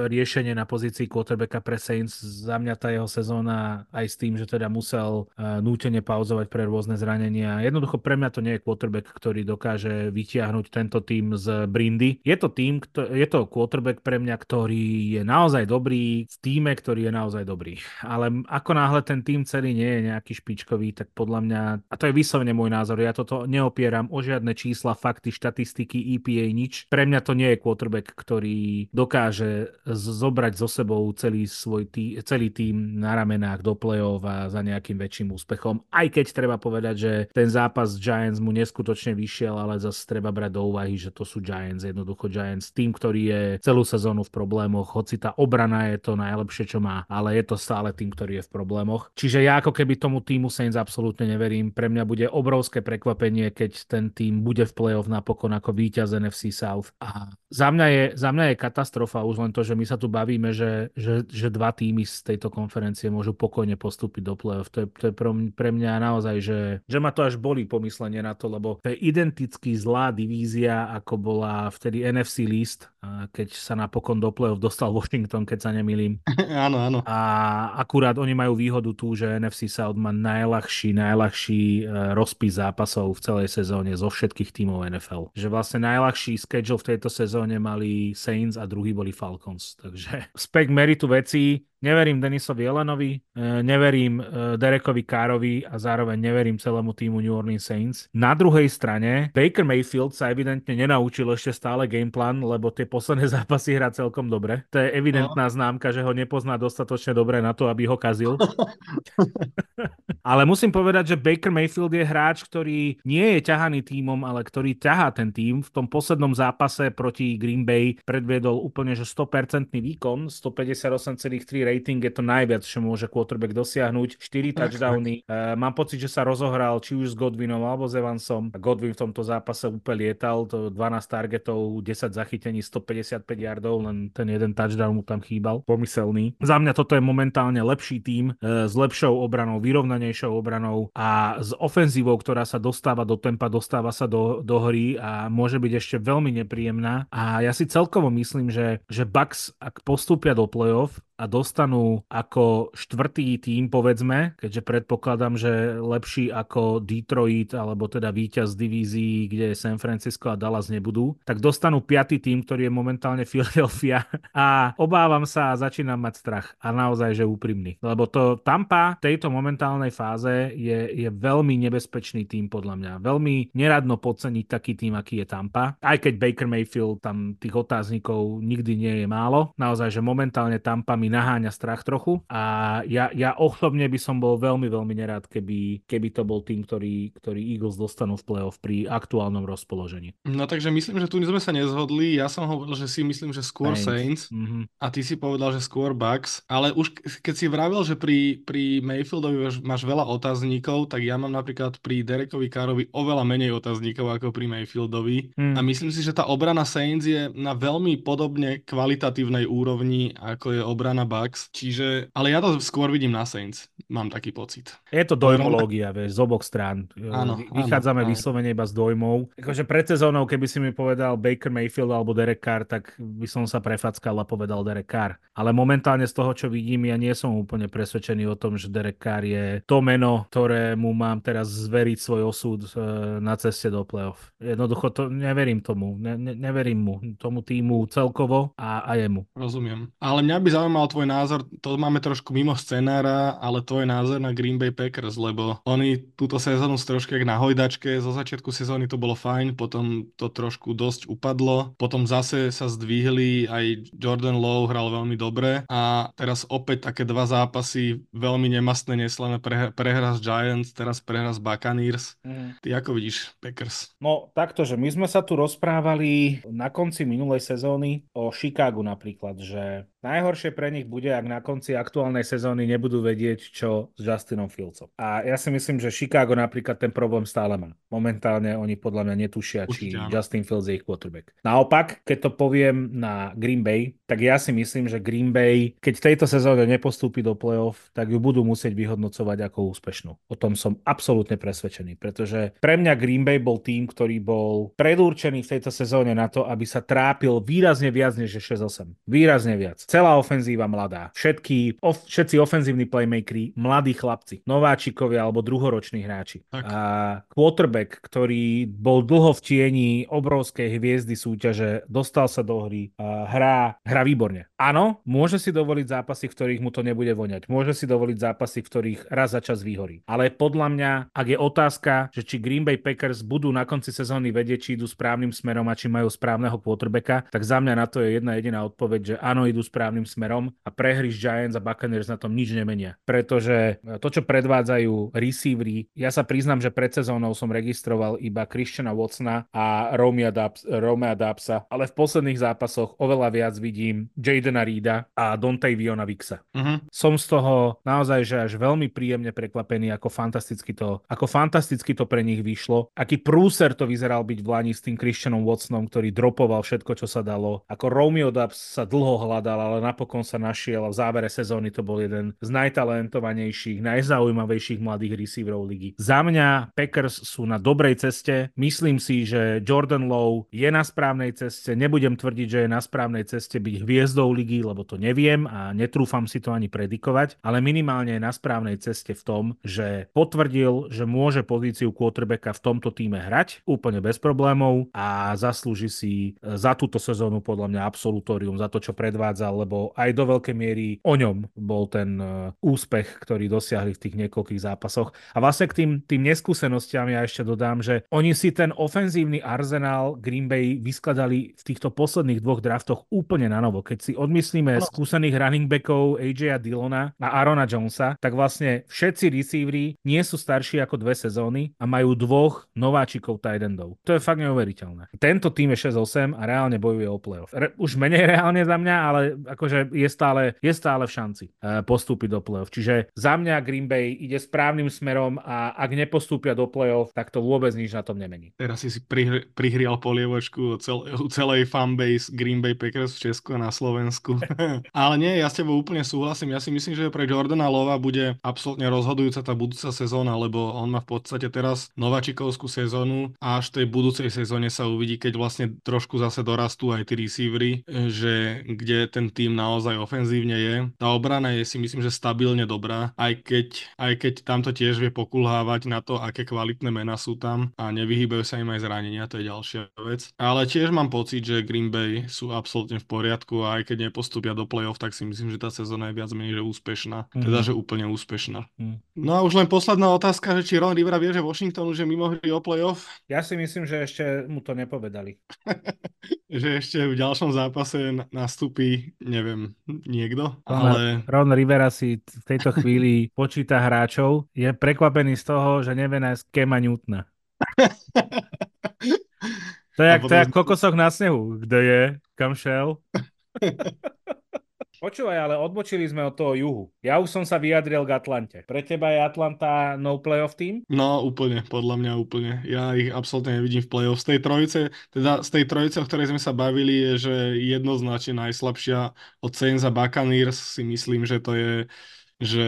S1: riešenie na pozícii quarterbacka pre Saints. Za mňa tá jeho sezóna aj s tým, že teda musel uh, nútene pauzovať pre rôzne zranenia. Jednoducho pre mňa to nie je quarterback, ktorý dokáže vytiahnuť tento tým z Brindy. Je to tým, je to quarterback pre mňa, ktorý je naozaj dobrý v týme, ktorý je naozaj dobrý. Ale ako náhle ten tým celý nie je nejaký špičkový, tak podľa mňa, a to je vyslovene môj názor, ja toto neopieram o žiadne čísla, fakty, štatistiky, štatistiky, EPA, nič. Pre mňa to nie je quarterback, ktorý dokáže zobrať so sebou celý svoj tý, celý tým na ramenách do play-off a za nejakým väčším úspechom. Aj keď treba povedať, že ten zápas Giants mu neskutočne vyšiel, ale zase treba brať do úvahy, že to sú Giants, jednoducho Giants, tým, ktorý je celú sezónu v problémoch, hoci tá obrana je to najlepšie, čo má, ale je to stále tým, ktorý je v problémoch. Čiže ja ako keby tomu týmu Saints absolútne neverím. Pre mňa bude obrovské prekvapenie, keď ten tým bude v play-off napokon napokon ako víťaz NFC South. A za mňa, je, za mňa je katastrofa už len to, že my sa tu bavíme, že, že, že dva týmy z tejto konferencie môžu pokojne postúpiť do play-off. To je, to je pre mňa naozaj, že, že ma to až bolí pomyslenie na to, lebo to je identicky zlá divízia, ako bola vtedy NFC List, keď sa napokon do play-off dostal Washington, keď sa nemýlim.
S2: áno, áno.
S1: A akurát oni majú výhodu tu, že NFC South má najľahší, najľahší e, rozpis zápasov v celej sezóne zo všetkých tímov NFL že vlastne najľahší schedule v tejto sezóne mali Saints a druhý boli Falcons. Takže spek meritu veci, neverím Denisovi Jelenovi, e, neverím e, Derekovi Károvi a zároveň neverím celému týmu New Orleans Saints. Na druhej strane Baker Mayfield sa evidentne nenaučil ešte stále gameplan, lebo tie posledné zápasy hrá celkom dobre. To je evidentná no. známka, že ho nepozná dostatočne dobre na to, aby ho kazil. ale musím povedať, že Baker Mayfield je hráč, ktorý nie je ťahaný týmom, ale ktorý ťahá ten tým. V tom poslednom zápase proti Green Bay predviedol úplne že 100% výkon, 158,3 rating, je to najviac, čo môže quarterback dosiahnuť. 4 touchdowny. Uh, mám pocit, že sa rozohral či už s Godwinom alebo s Evansom. Godwin v tomto zápase úplne lietal, to 12 targetov, 10 zachytení, 155 yardov, len ten jeden touchdown mu tam chýbal. Pomyselný. Za mňa toto je momentálne lepší tým uh, s lepšou obranou, vyrovnanejšou obranou a s ofenzívou, ktorá sa dostáva do tempa, dostáva sa do, do hry a môže byť ešte veľmi nepríjemná. A ja si celkovo myslím, že, že Bucks, ak postúpia do playoff, a dostanú ako štvrtý tým, povedzme, keďže predpokladám, že lepší ako Detroit alebo teda víťaz divízií, kde San Francisco a Dallas nebudú, tak dostanú piatý tým, ktorý je momentálne Philadelphia a obávam sa a začínam mať strach a naozaj, že úprimný. Lebo to Tampa v tejto momentálnej fáze je, je veľmi nebezpečný tým podľa mňa. Veľmi neradno podceniť taký tým, aký je Tampa. Aj keď Baker Mayfield tam tých otáznikov nikdy nie je málo. Naozaj, že momentálne Tampa mi mi naháňa strach trochu a ja, ja osobne by som bol veľmi, veľmi nerád, keby, keby to bol tým, ktorý, ktorý Eagles dostanú v playoff pri aktuálnom rozpoložení.
S2: No takže myslím, že tu sme sa nezhodli. Ja som hovoril, že si myslím, že skôr Saints, Saints mm-hmm. a ty si povedal, že skôr Bucks, ale už keď si vravel, že pri, pri Mayfieldovi máš, veľa otáznikov, tak ja mám napríklad pri Derekovi Károvi oveľa menej otáznikov ako pri Mayfieldovi mm. a myslím si, že tá obrana Saints je na veľmi podobne kvalitatívnej úrovni, ako je obrana na Bucks, čiže, ale ja to skôr vidím na Saints, mám taký pocit.
S1: Je to dojmológia, vieš, z oboch strán. Áno, Vychádzame áno, vyslovene iba z dojmov. Akože pred sezónou, keby si mi povedal Baker Mayfield alebo Derek Carr, tak by som sa prefackal a povedal Derek Carr. Ale momentálne z toho, čo vidím, ja nie som úplne presvedčený o tom, že Derek Carr je to meno, ktorému mám teraz zveriť svoj osud e, na ceste do playoff. Jednoducho to neverím tomu. Ne, ne, neverím mu, tomu týmu celkovo a, a jemu.
S2: Rozumiem. Ale mňa by zaujímal zaujímal tvoj názor, to máme trošku mimo scenára, ale tvoj názor na Green Bay Packers, lebo oni túto sezónu sú trošku jak na hojdačke, zo začiatku sezóny to bolo fajn, potom to trošku dosť upadlo, potom zase sa zdvihli, aj Jordan Lowe hral veľmi dobre a teraz opäť také dva zápasy veľmi nemastné, neslané prehra, prehra s Giants, teraz prehra s Buccaneers. Mm. Ty ako vidíš Packers?
S1: No takto, že my sme sa tu rozprávali na konci minulej sezóny o Chicagu napríklad, že Najhoršie pre nich bude, ak na konci aktuálnej sezóny nebudú vedieť, čo s Justinom Fieldsom. A ja si myslím, že Chicago napríklad ten problém stále má. Momentálne oni podľa mňa netušia, či Určite, Justin Fields je ich quarterback. Naopak, keď to poviem na Green Bay, tak ja si myslím, že Green Bay, keď v tejto sezóne nepostúpi do playoff, tak ju budú musieť vyhodnocovať ako úspešnú. O tom som absolútne presvedčený, pretože pre mňa Green Bay bol tým, ktorý bol predurčený v tejto sezóne na to, aby sa trápil výrazne viac než 6-8. Výrazne viac celá ofenzíva mladá. Všetky, of, všetci ofenzívni playmakeri, mladí chlapci, nováčikovia alebo druhoroční hráči. Tak. A quarterback, ktorý bol dlho v tieni obrovskej hviezdy súťaže, dostal sa do hry, a hrá, hrá výborne. Áno, môže si dovoliť zápasy, v ktorých mu to nebude voňať. Môže si dovoliť zápasy, v ktorých raz za čas vyhorí. Ale podľa mňa, ak je otázka, že či Green Bay Packers budú na konci sezóny vedieť, či idú správnym smerom a či majú správneho quarterbacka, tak za mňa na to je jedna jediná odpoveď, že áno, idú správnym správnym smerom a prehry Giants a Buccaneers na tom nič nemenia. Pretože to, čo predvádzajú receivery, ja sa priznám, že pred sezónou som registroval iba Christiana Watsona a Romea, Dubs, Romea Dubsa, ale v posledných zápasoch oveľa viac vidím Jadena Reeda a Dontaviona Vixa. Uh-huh. Som z toho naozaj, že až veľmi príjemne prekvapený, ako fantasticky to, ako fantasticky to pre nich vyšlo, aký prúser to vyzeral byť v Lani s tým Christianom Watsonom, ktorý dropoval všetko, čo sa dalo, ako Romeo Dubs sa dlho hľadal, ale napokon sa našiel a v závere sezóny to bol jeden z najtalentovanejších, najzaujímavejších mladých receiverov ligy. Za mňa Packers sú na dobrej ceste. Myslím si, že Jordan Lowe je na správnej ceste. Nebudem tvrdiť, že je na správnej ceste byť hviezdou ligy, lebo to neviem a netrúfam si to ani predikovať, ale minimálne je na správnej ceste v tom, že potvrdil, že môže pozíciu quarterbacka v tomto týme hrať úplne bez problémov a zaslúži si za túto sezónu podľa mňa absolutórium za to, čo predvádzal lebo aj do veľkej miery o ňom bol ten e, úspech, ktorý dosiahli v tých niekoľkých zápasoch. A vlastne k tým, tým neskúsenostiam ja ešte dodám, že oni si ten ofenzívny arzenál Green Bay vyskladali v týchto posledných dvoch draftoch úplne na novo. Keď si odmyslíme no. skúsených running backov AJ Dillona a Arona Jonesa, tak vlastne všetci receivery nie sú starší ako dve sezóny a majú dvoch nováčikov tight endov. To je fakt neuveriteľné. Tento tým je 6-8 a reálne bojuje o playoff. Re- už menej reálne za mňa, ale akože je stále, je stále v šanci uh, postúpiť do play-off. Čiže za mňa Green Bay ide správnym smerom a ak nepostúpia do play-off, tak to vôbec nič na tom nemení.
S2: Teraz si si prihr- prihrial polievočku cel- celej fanbase Green Bay Packers v Česku a na Slovensku. Ale nie, ja s tebou úplne súhlasím. Ja si myslím, že pre Jordana Lova bude absolútne rozhodujúca tá budúca sezóna, lebo on má v podstate teraz nováčikovskú sezónu a až v tej budúcej sezóne sa uvidí, keď vlastne trošku zase dorastú aj tí receivery, že kde ten tým naozaj ofenzívne je. Tá obrana je si myslím, že stabilne dobrá, aj keď, aj keď tamto tiež vie pokulhávať na to, aké kvalitné mená sú tam a nevyhýbajú sa im aj zranenia, to je ďalšia vec. Ale tiež mám pocit, že Green Bay sú absolútne v poriadku a aj keď nepostupia do play-off, tak si myslím, že tá sezóna je viac menej že úspešná. Mm. Teda, že úplne úspešná. Mm. No a už len posledná otázka, že či Ron Rivera vie, že Washington už je mimo hry o play-off?
S1: Ja si myslím, že ešte mu to nepovedali.
S2: že ešte v ďalšom zápase nastúpi neviem, niekto, ale...
S3: Ron Rivera si v tejto chvíli počíta hráčov, je prekvapený z toho, že nevie nájsť Kema Newtona. to je jak, to je jak kokosok na snehu. Kde je? Kam šel?
S1: Počúvaj, ale odbočili sme od toho juhu. Ja už som sa vyjadril k Atlante. Pre teba je Atlanta no playoff team?
S2: No úplne, podľa mňa úplne. Ja ich absolútne nevidím v playoff. Z tej trojice, teda z tej trojice, o ktorej sme sa bavili, je, že jednoznačne najslabšia od Saints a Buccaneers si myslím, že to je že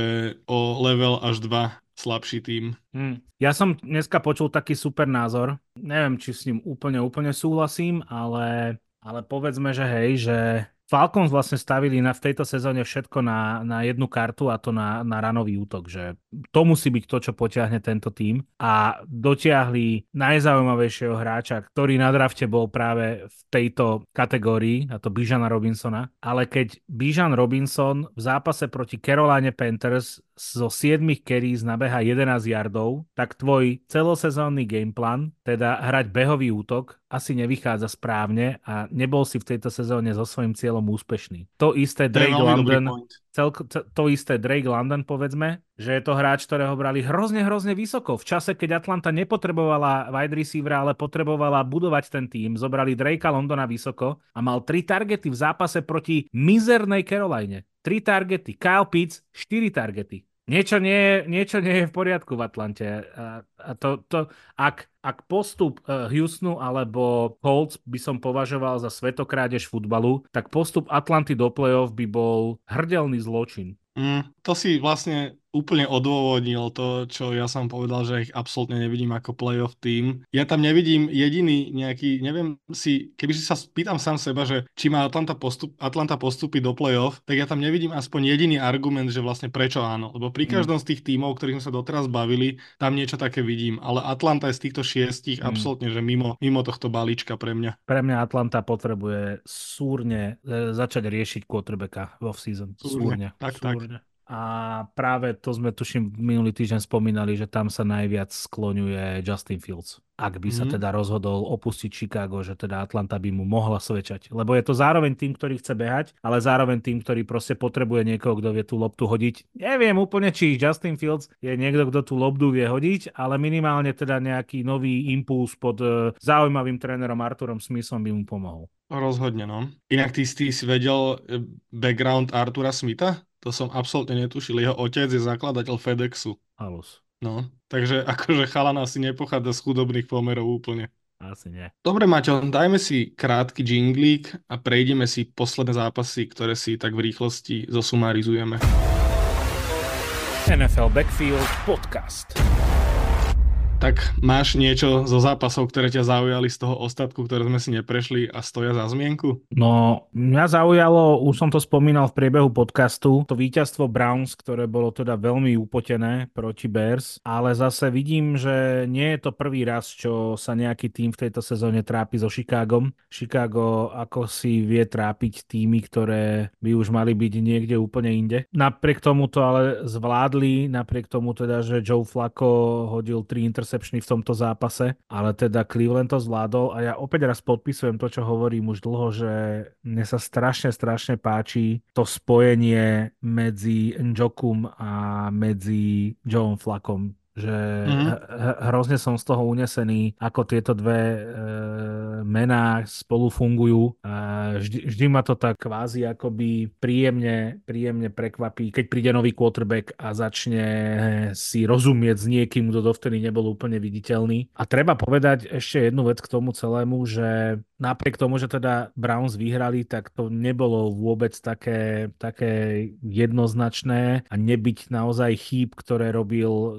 S2: o level až dva slabší tým.
S3: Hmm. Ja som dneska počul taký super názor. Neviem, či s ním úplne, úplne súhlasím, ale, ale povedzme, že hej, že Falcons vlastne stavili na, v tejto sezóne všetko na, na jednu kartu a to na, na ranový útok, že
S1: to musí byť to, čo potiahne tento tým a dotiahli najzaujímavejšieho hráča, ktorý na drafte bol práve v tejto kategórii, a to Bižana Robinsona, ale keď Bižan Robinson v zápase proti Caroline Panthers zo 7 carries nabeha 11 yardov, tak tvoj celosezónny gameplan, teda hrať behový útok, asi nevychádza správne a nebol si v tejto sezóne so svojím cieľom úspešný. To isté Drake London, cel, to isté Drake London povedzme, že je to hráč, ktorého brali hrozne, hrozne vysoko. V čase, keď Atlanta nepotrebovala wide receivera, ale potrebovala budovať ten tým, zobrali Drakea Londona vysoko a mal tri targety v zápase proti mizernej Caroline. Tri targety. Kyle Pitts, štyri targety niečo nie, niečo nie je v poriadku v Atlante. A, a to, to, ak, ak postup uh, Houstonu alebo Colts by som považoval za svetokrádež futbalu, tak postup Atlanty do playoff by bol hrdelný zločin.
S2: Mm, to si vlastne úplne odôvodnil to, čo ja som povedal, že ich absolútne nevidím ako playoff tým. Ja tam nevidím jediný nejaký, neviem si, keby si sa pýtam sám seba, že či má Atlanta, postup, Atlanta postupy do playoff, tak ja tam nevidím aspoň jediný argument, že vlastne prečo áno. Lebo pri mm. každom z tých tímov, ktorých sme sa doteraz bavili, tam niečo také vidím. Ale Atlanta je z týchto šiestich mm. absolútne, že mimo, mimo tohto balíčka pre mňa.
S1: Pre mňa Atlanta potrebuje súrne e, začať riešiť quarterbacka v off-season. Súrne. súrne.
S2: Tak, súrne. tak.
S1: A práve to sme tuším minulý týždeň spomínali, že tam sa najviac skloňuje Justin Fields. Ak by sa mm-hmm. teda rozhodol opustiť Chicago, že teda Atlanta by mu mohla svedčať. Lebo je to zároveň tým, ktorý chce behať, ale zároveň tým, ktorý proste potrebuje niekoho, kto vie tú loptu hodiť. Neviem úplne, či Justin Fields je niekto, kto tú loptu vie hodiť, ale minimálne teda nejaký nový impuls pod uh, zaujímavým trénerom Arturom Smithom by mu pomohol.
S2: Rozhodne, no. Inak ty, ty si vedel eh, background Artura Smitha? To som absolútne netušil. Jeho otec je zakladateľ FedExu.
S1: Halus.
S2: No, takže akože chalan asi nepochádza z chudobných pomerov úplne.
S1: Asi nie.
S2: Dobre, Maťo, dajme si krátky jinglík a prejdeme si posledné zápasy, ktoré si tak v rýchlosti zosumarizujeme.
S1: NFL Backfield Podcast
S2: tak máš niečo zo zápasov, ktoré ťa zaujali z toho ostatku, ktoré sme si neprešli a stoja za zmienku?
S1: No, mňa zaujalo, už som to spomínal v priebehu podcastu, to víťazstvo Browns, ktoré bolo teda veľmi upotené proti Bears, ale zase vidím, že nie je to prvý raz, čo sa nejaký tým v tejto sezóne trápi so Chicagom. Chicago ako si vie trápiť týmy, ktoré by už mali byť niekde úplne inde. Napriek tomu to ale zvládli, napriek tomu teda, že Joe Flacco hodil 3 intercepty interceptiony v tomto zápase, ale teda Cleveland to zvládol a ja opäť raz podpisujem to, čo hovorím už dlho, že mne sa strašne, strašne páči to spojenie medzi Njokum a medzi Joeom Flakom že mm-hmm. hrozne som z toho unesený, ako tieto dve e, mená spolu fungujú. E, vždy, vždy ma to tak kvázi akoby príjemne, príjemne prekvapí, keď príde nový quarterback a začne si rozumieť s niekým, kto dovtedy nebol úplne viditeľný. A treba povedať ešte jednu vec k tomu celému, že napriek tomu, že teda Browns vyhrali, tak to nebolo vôbec také, také jednoznačné a nebyť naozaj chýb, ktoré robil uh,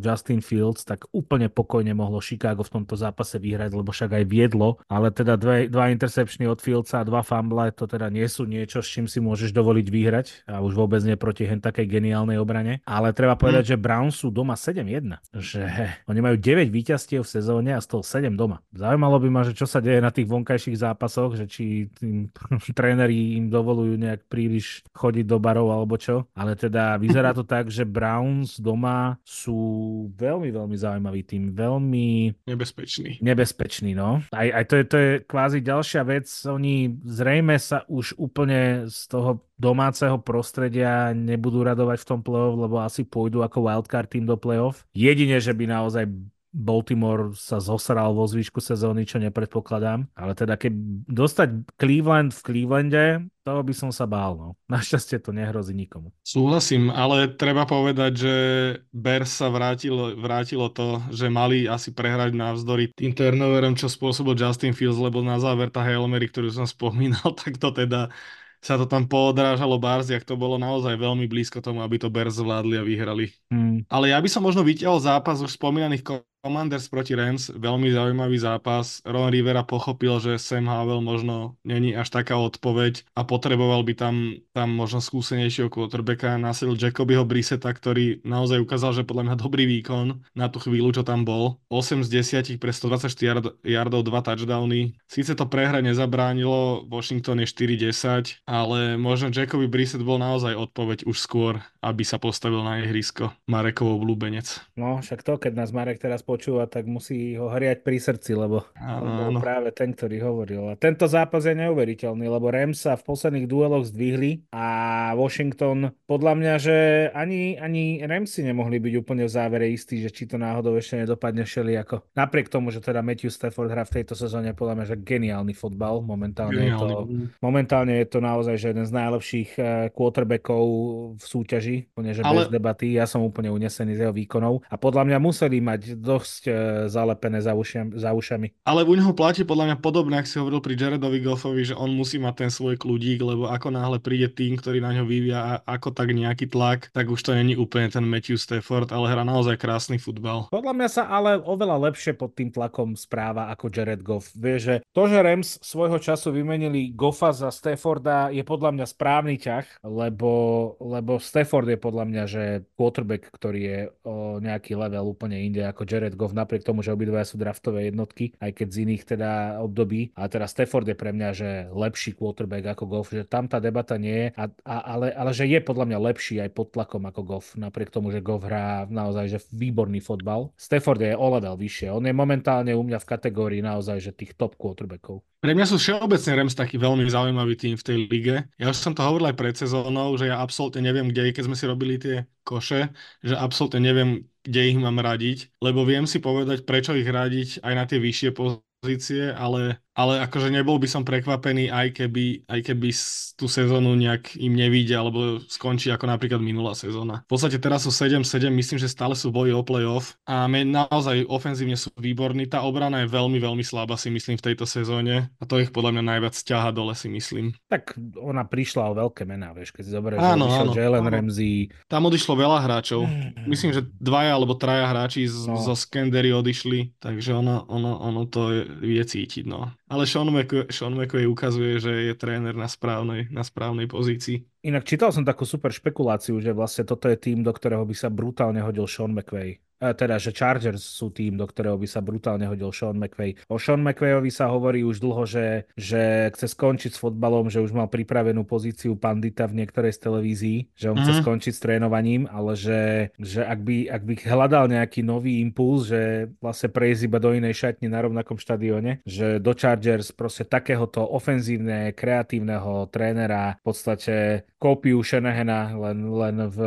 S1: Justin Fields, tak úplne pokojne mohlo Chicago v tomto zápase vyhrať, lebo však aj viedlo, ale teda dve, dva intercepčny od Fieldsa a dva fumble, to teda nie sú niečo, s čím si môžeš dovoliť vyhrať a už vôbec nie proti hen takej geniálnej obrane. Ale treba povedať, hmm. že Browns sú doma 7-1, že oni majú 9 víťazstiev v sezóne a z toho 7 doma. Zaujímalo by ma, že čo sa deje na tých vonkajších zápasoch, že či tým, tréneri im dovolujú nejak príliš chodiť do barov alebo čo, ale teda vyzerá to tak, že Browns doma sú veľmi, veľmi zaujímavý tým, veľmi...
S2: Nebezpečný.
S1: Nebezpečný, no. Aj, aj to, je, to je kvázi ďalšia vec, oni zrejme sa už úplne z toho domáceho prostredia nebudú radovať v tom playoff, lebo asi pôjdu ako wildcard tým do playoff. Jedine, že by naozaj Baltimore sa zosral vo zvyšku sezóny, čo nepredpokladám. Ale teda keď dostať Cleveland v Clevelande, toho by som sa bál. No. Našťastie to nehrozí nikomu.
S2: Súhlasím, ale treba povedať, že Bears sa vrátilo, vrátilo to, že mali asi prehrať navzdory tým turnoverom, čo spôsobil Justin Fields, lebo na záver tá Hail Mary, ktorú som spomínal, tak to teda sa to tam podrážalo Barziak, to bolo naozaj veľmi blízko tomu, aby to Bears zvládli a vyhrali. Mm. Ale ja by som možno vytiahol zápas už spomínaných Commanders proti Rams, veľmi zaujímavý zápas. Ron Rivera pochopil, že Sam Howell možno není až taká odpoveď a potreboval by tam, tam možno skúsenejšieho quarterbacka. Nasil Jacobyho Briseta, ktorý naozaj ukázal, že podľa mňa dobrý výkon na tú chvíľu, čo tam bol. 8 z 10 pre 124 yardov, 2 touchdowny. Sice to prehra nezabránilo, Washington je 4-10, ale možno Jacoby Brissett bol naozaj odpoveď už skôr, aby sa postavil na ihrisko. Marekov obľúbenec.
S1: No, však to, keď nás Marek teraz počúva, tak musí ho hriať pri srdci, lebo áno, bol práve ten, ktorý hovoril. A tento zápas je neuveriteľný, lebo Rams sa v posledných dueloch zdvihli a Washington, podľa mňa, že ani, ani Ramsy nemohli byť úplne v závere istí, že či to náhodou ešte nedopadne šeli ako. Napriek tomu, že teda Matthew Stafford hrá v tejto sezóne podľa mňa, že geniálny fotbal. Momentálne, geniálny. Je to, momentálne je to naozaj že jeden z najlepších eh, quarterbackov v súťaži, úplne že Ale... bez debaty. Ja som úplne unesený z jeho výkonov a podľa mňa museli mať dosť e, zalepené za, ušiam, za ušami.
S2: Ale u neho platí podľa mňa podobne, ak si hovoril pri Jaredovi Goffovi, že on musí mať ten svoj kľudík, lebo ako náhle príde tým, ktorý na ňo vyvia ako tak nejaký tlak, tak už to není úplne ten Matthew Stafford, ale hrá naozaj krásny futbal.
S1: Podľa mňa sa ale oveľa lepšie pod tým tlakom správa ako Jared Goff. Vie, že to, že Rams svojho času vymenili Goffa za Stafforda je podľa mňa správny ťah, lebo, lebo Stafford je podľa mňa, že quarterback, ktorý je o nejaký level úplne inde ako Jared Goff, napriek tomu, že obidva sú draftové jednotky, aj keď z iných teda období. A teraz Stafford je pre mňa, že lepší quarterback ako Goff, že tam tá debata nie je, a, a, ale, ale že je podľa mňa lepší aj pod tlakom ako Goff, napriek tomu, že Goff hrá naozaj že výborný fotbal. Stafford je o level vyššie. On je momentálne u mňa v kategórii naozaj, že tých top quarterbackov.
S2: Pre mňa sú všeobecne Rams taký veľmi zaujímavý tým v tej lige. Ja už som to hovoril aj pred sezónou, že ja absolútne neviem, kde, keď sme si robili tie koše, že absolútne neviem, kde ich mám radiť, lebo viem si povedať, prečo ich radiť aj na tie vyššie pozície, ale ale akože nebol by som prekvapený, aj keby, aj keby tú sezónu nejak im nevíde, alebo skončí ako napríklad minulá sezóna. V podstate teraz sú 7-7, myslím, že stále sú boji o playoff a my naozaj ofenzívne sú výborní. Tá obrana je veľmi, veľmi slabá si myslím v tejto sezóne a to ich podľa mňa najviac ťaha dole si myslím.
S1: Tak ona prišla o veľké mená, vieš, keď si zoberieš, áno, áno, Jalen áno. Ramsey.
S2: Tam odišlo veľa hráčov. Myslím, že dvaja alebo traja hráči z, no. zo Skendery odišli, takže ono, ono, ono to je, je cítiť, no. Ale Sean, McVay, Sean McVay ukazuje, že je tréner na správnej, na správnej pozícii.
S1: Inak čítal som takú super špekuláciu, že vlastne toto je tým, do ktorého by sa brutálne hodil Sean McVay. E, teda, že Chargers sú tým, do ktorého by sa brutálne hodil Sean McVay. O Sean McVayovi sa hovorí už dlho, že, že chce skončiť s fotbalom, že už mal pripravenú pozíciu pandita v niektorej z televízií, že on mm. chce mhm. skončiť s trénovaním, ale že, že ak, by, ak by hľadal nejaký nový impuls, že vlastne prejsť iba do inej šatne na rovnakom štadióne, že do Chargers proste takéhoto ofenzívne, kreatívneho trénera v podstate kópiu Shanahana len, len v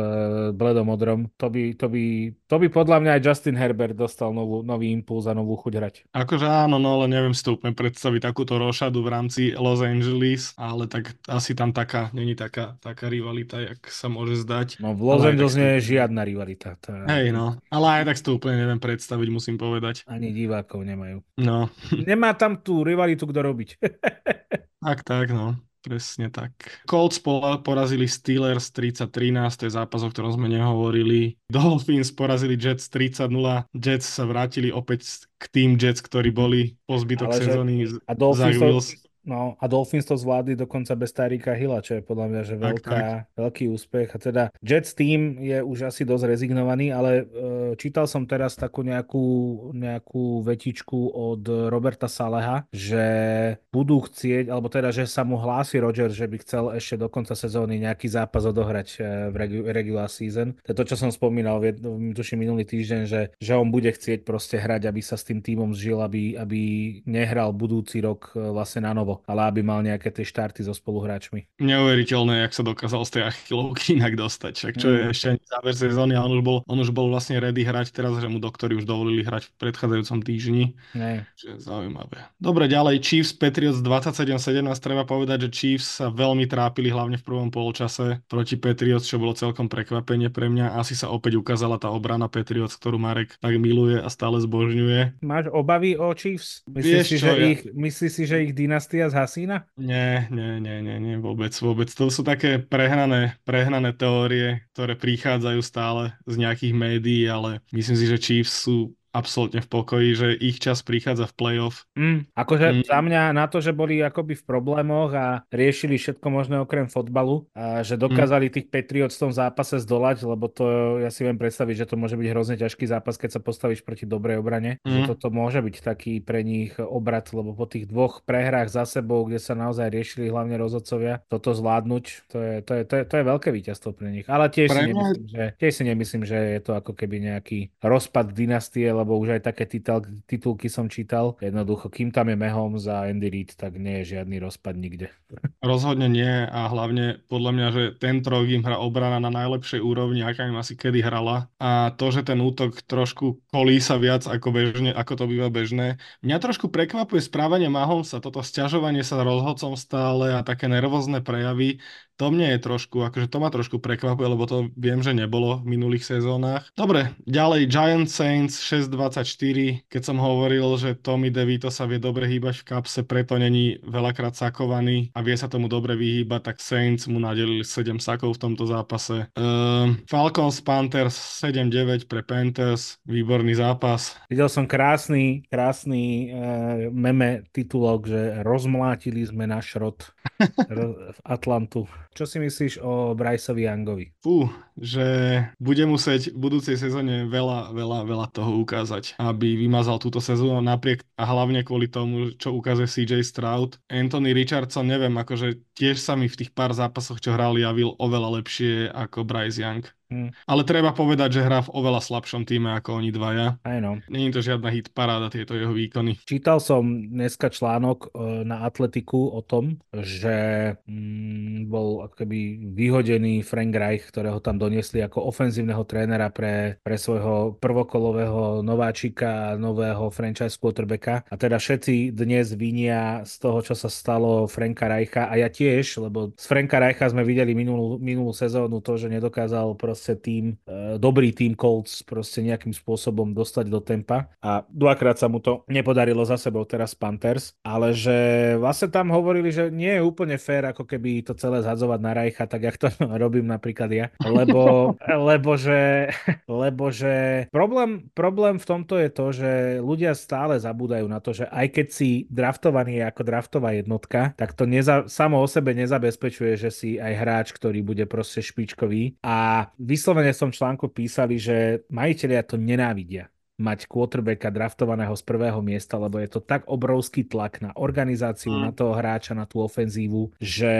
S1: bledomodrom, to by, to by, to by podľa mňa aj Justin Herbert dostal novú, nový impuls a novú chuť hrať.
S2: Akože áno, no ale neviem si to úplne predstaviť takúto rošadu v rámci Los Angeles, ale tak asi tam taká, není taká, taká rivalita, jak sa môže zdať.
S1: No v Los Angeles nie je žiadna rivalita.
S2: Tá... Hej no, ale aj tak si to úplne neviem predstaviť, musím povedať.
S1: Ani divákov nemajú.
S2: No.
S1: Nemá tam tú rivalitu kto robiť.
S2: tak, tak, no. Presne tak. Colts porazili Steelers 30-13, to je zápas, o ktorom sme nehovorili. Dolphins porazili Jets 30-0. Jets sa vrátili opäť k tým Jets, ktorí boli po zbytok sezóny.
S1: A Dolphins, No a Dolphins to zvládli dokonca bez Tarika Hilla, čo je podľa mňa že veľká, tak, tak. veľký úspech. A teda Jets team je už asi dosť rezignovaný, ale e, čítal som teraz takú nejakú, nejakú vetičku od Roberta Saleha, že budú chcieť, alebo teda, že sa mu hlási Roger, že by chcel ešte do konca sezóny nejaký zápas odohrať e, v regu- regular season. To je to, čo som spomínal v tuším minulý týždeň, že, že on bude chcieť proste hrať, aby sa s tým týmom zžil, aby, aby nehral budúci rok e, vlastne na novo slovo, ale aby mal nejaké tie štarty so spoluhráčmi.
S2: Neuveriteľné, jak sa dokázal z tej achilovky inak dostať. Však čo mm. je ešte záver sezóny a on už, bol, on už bol vlastne ready hrať teraz, že mu doktori už dovolili hrať v predchádzajúcom týždni. Čo je zaujímavé. Dobre, ďalej Chiefs Patriots 27-17. Treba povedať, že Chiefs sa veľmi trápili hlavne v prvom polčase proti Patriots, čo bolo celkom prekvapenie pre mňa. Asi sa opäť ukázala tá obrana Patriots, ktorú Marek tak miluje a stále zbožňuje.
S1: Máš obavy o Chiefs? Myslíš, si, že ja... ich, myslíš si, že ich dynastia z Hasína?
S2: Nie, nie, nie, nie, nie, vôbec, vôbec. To sú také prehnané, prehnané teórie, ktoré prichádzajú stále z nejakých médií, ale myslím si, že Chiefs sú absolútne v pokoji, že ich čas prichádza v playoff.
S1: Mm, akože mm. za mňa na to, že boli akoby v problémoch a riešili všetko možné okrem fotbalu, a že dokázali mm. tých Patriots v tom zápase zdolať, lebo to ja si viem predstaviť, že to môže byť hrozne ťažký zápas, keď sa postavíš proti dobrej obrane. Mm. Že toto môže byť taký pre nich obrat, lebo po tých dvoch prehrách za sebou, kde sa naozaj riešili hlavne rozhodcovia, toto zvládnuť, to je, to je, to je, to je veľké víťazstvo pre nich. Ale tiež si, nemyslím, že, tiež si nemyslím, že je to ako keby nejaký rozpad dynastie, lebo už aj také titul, titulky som čítal. Jednoducho, kým tam je Mahomes a Andy Reid, tak nie je žiadny rozpad nikde.
S2: Rozhodne nie a hlavne podľa mňa, že ten trok im hra obrana na najlepšej úrovni, aká im asi kedy hrala a to, že ten útok trošku kolísa viac ako, bežne, ako to býva bežné. Mňa trošku prekvapuje správanie Mahomesa, toto sťažovanie sa rozhodcom stále a také nervózne prejavy to mne je trošku, akože to ma trošku prekvapuje, lebo to viem, že nebolo v minulých sezónach. Dobre, ďalej Giant Saints 6-24, keď som hovoril, že Tommy DeVito sa vie dobre hýbať v kapse, preto není veľakrát sakovaný a vie sa tomu dobre vyhýbať, tak Saints mu nadelili 7 sakov v tomto zápase. Uh, Falcons Panthers 7-9 pre Panthers, výborný zápas.
S1: Videl som krásny, krásny uh, meme titulok, že rozmlátili sme náš rod v Atlantu. Čo si myslíš o Bryceovi Youngovi?
S2: Fú, že bude musieť v budúcej sezóne veľa, veľa, veľa toho ukázať, aby vymazal túto sezónu napriek a hlavne kvôli tomu, čo ukazuje CJ Stroud. Anthony Richardson, neviem, akože tiež sa mi v tých pár zápasoch, čo hral, javil oveľa lepšie ako Bryce Young. Hmm. Ale treba povedať, že hrá v oveľa slabšom týme ako oni dvaja.
S1: Aj no.
S2: Není to žiadna hit paráda, tieto jeho výkony.
S1: Čítal som dneska článok e, na Atletiku o tom, že mm, bol akoby vyhodený Frank Reich, ktorého tam doniesli ako ofenzívneho trénera pre, pre svojho prvokolového nováčika nového franchise quarterbacka. A teda všetci dnes vinia z toho, čo sa stalo Franka Reicha a ja tiež, lebo z Franka Reicha sme videli minulú, minulú sezónu to, že nedokázal proste tým, e, dobrý tým Colts proste nejakým spôsobom dostať do tempa. A dvakrát sa mu to nepodarilo za sebou teraz Panthers, ale že vlastne tam hovorili, že nie je úplne fér ako keby to celé zhadzovať na Rajcha, tak jak to robím napríklad ja, lebo, lebo že, lebo že problém, problém v tomto je to, že ľudia stále zabúdajú na to, že aj keď si draftovaný ako draftová jednotka, tak to neza, samo o sebe nezabezpečuje, že si aj hráč, ktorý bude proste špičkový. A vyslovene som článku písali, že majiteľia to nenávidia mať quarterbacka draftovaného z prvého miesta, lebo je to tak obrovský tlak na organizáciu, mm. na toho hráča, na tú ofenzívu, že,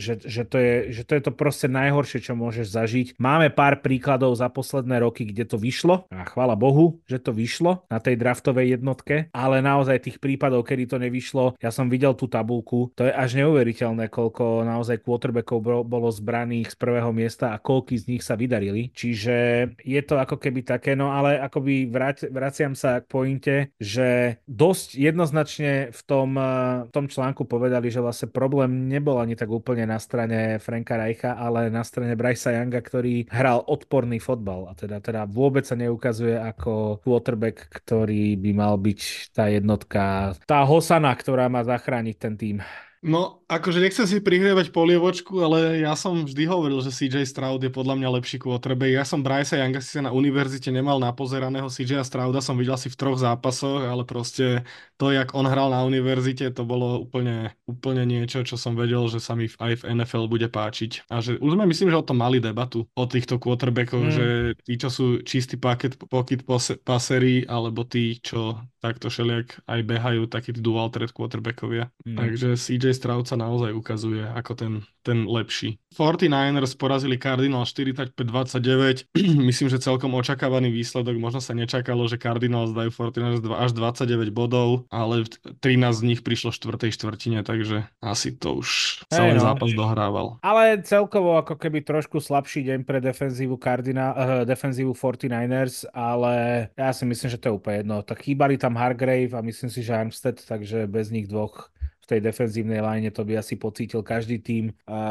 S1: že, že, to je, že to je to proste najhoršie, čo môžeš zažiť. Máme pár príkladov za posledné roky, kde to vyšlo a chvála Bohu, že to vyšlo na tej draftovej jednotke, ale naozaj tých prípadov, kedy to nevyšlo, ja som videl tú tabulku, to je až neuveriteľné, koľko naozaj quarterbackov bolo zbraných z prvého miesta a koľky z nich sa vydarili. Čiže je to ako keby také, no ale akoby vrať, vraciam sa k pointe, že dosť jednoznačne v tom, eh, v tom článku povedali, že vlastne problém nebol ani tak úplne na strane Franka Reicha, ale na strane Brysa Younga, ktorý hral odporný fotbal a teda, teda vôbec sa neukazuje ako quarterback, ktorý by mal byť tá jednotka, tá hosana, ktorá má zachrániť ten tým.
S2: No, akože nechcem si prihrievať polievočku, ale ja som vždy hovoril, že CJ Stroud je podľa mňa lepší quarterback. Ja som Bryce Younga si na univerzite nemal napozeraného CJ Strouda, som videl si v troch zápasoch, ale proste to, jak on hral na univerzite, to bolo úplne, úplne niečo, čo som vedel, že sa mi aj v NFL bude páčiť. A že už sme myslím, že o tom mali debatu, o týchto quarterbackoch, mm. že tí, čo sú čistý paket, pocket passery, alebo tí, čo takto šeliak aj behajú, takí dual threat quarterbackovia. Mm. Takže CJ Stroud sa naozaj ukazuje ako ten, ten lepší. 49ers porazili Cardinals 45-29. Myslím, že celkom očakávaný výsledok. Možno sa nečakalo, že Cardinals dajú 49ers až 29 bodov, ale 13 z nich prišlo v štvrtej štvrtine, takže asi to už celý hey no. zápas dohrával.
S1: Ale celkovo ako keby trošku slabší deň pre defenzívu, Cardinal, uh, defenzívu 49ers, ale ja si myslím, že to je úplne jedno. Tak chýbali tam Hargrave a myslím si, že Armstead, takže bez nich dvoch tej defenzívnej line to by asi pocítil každý tým.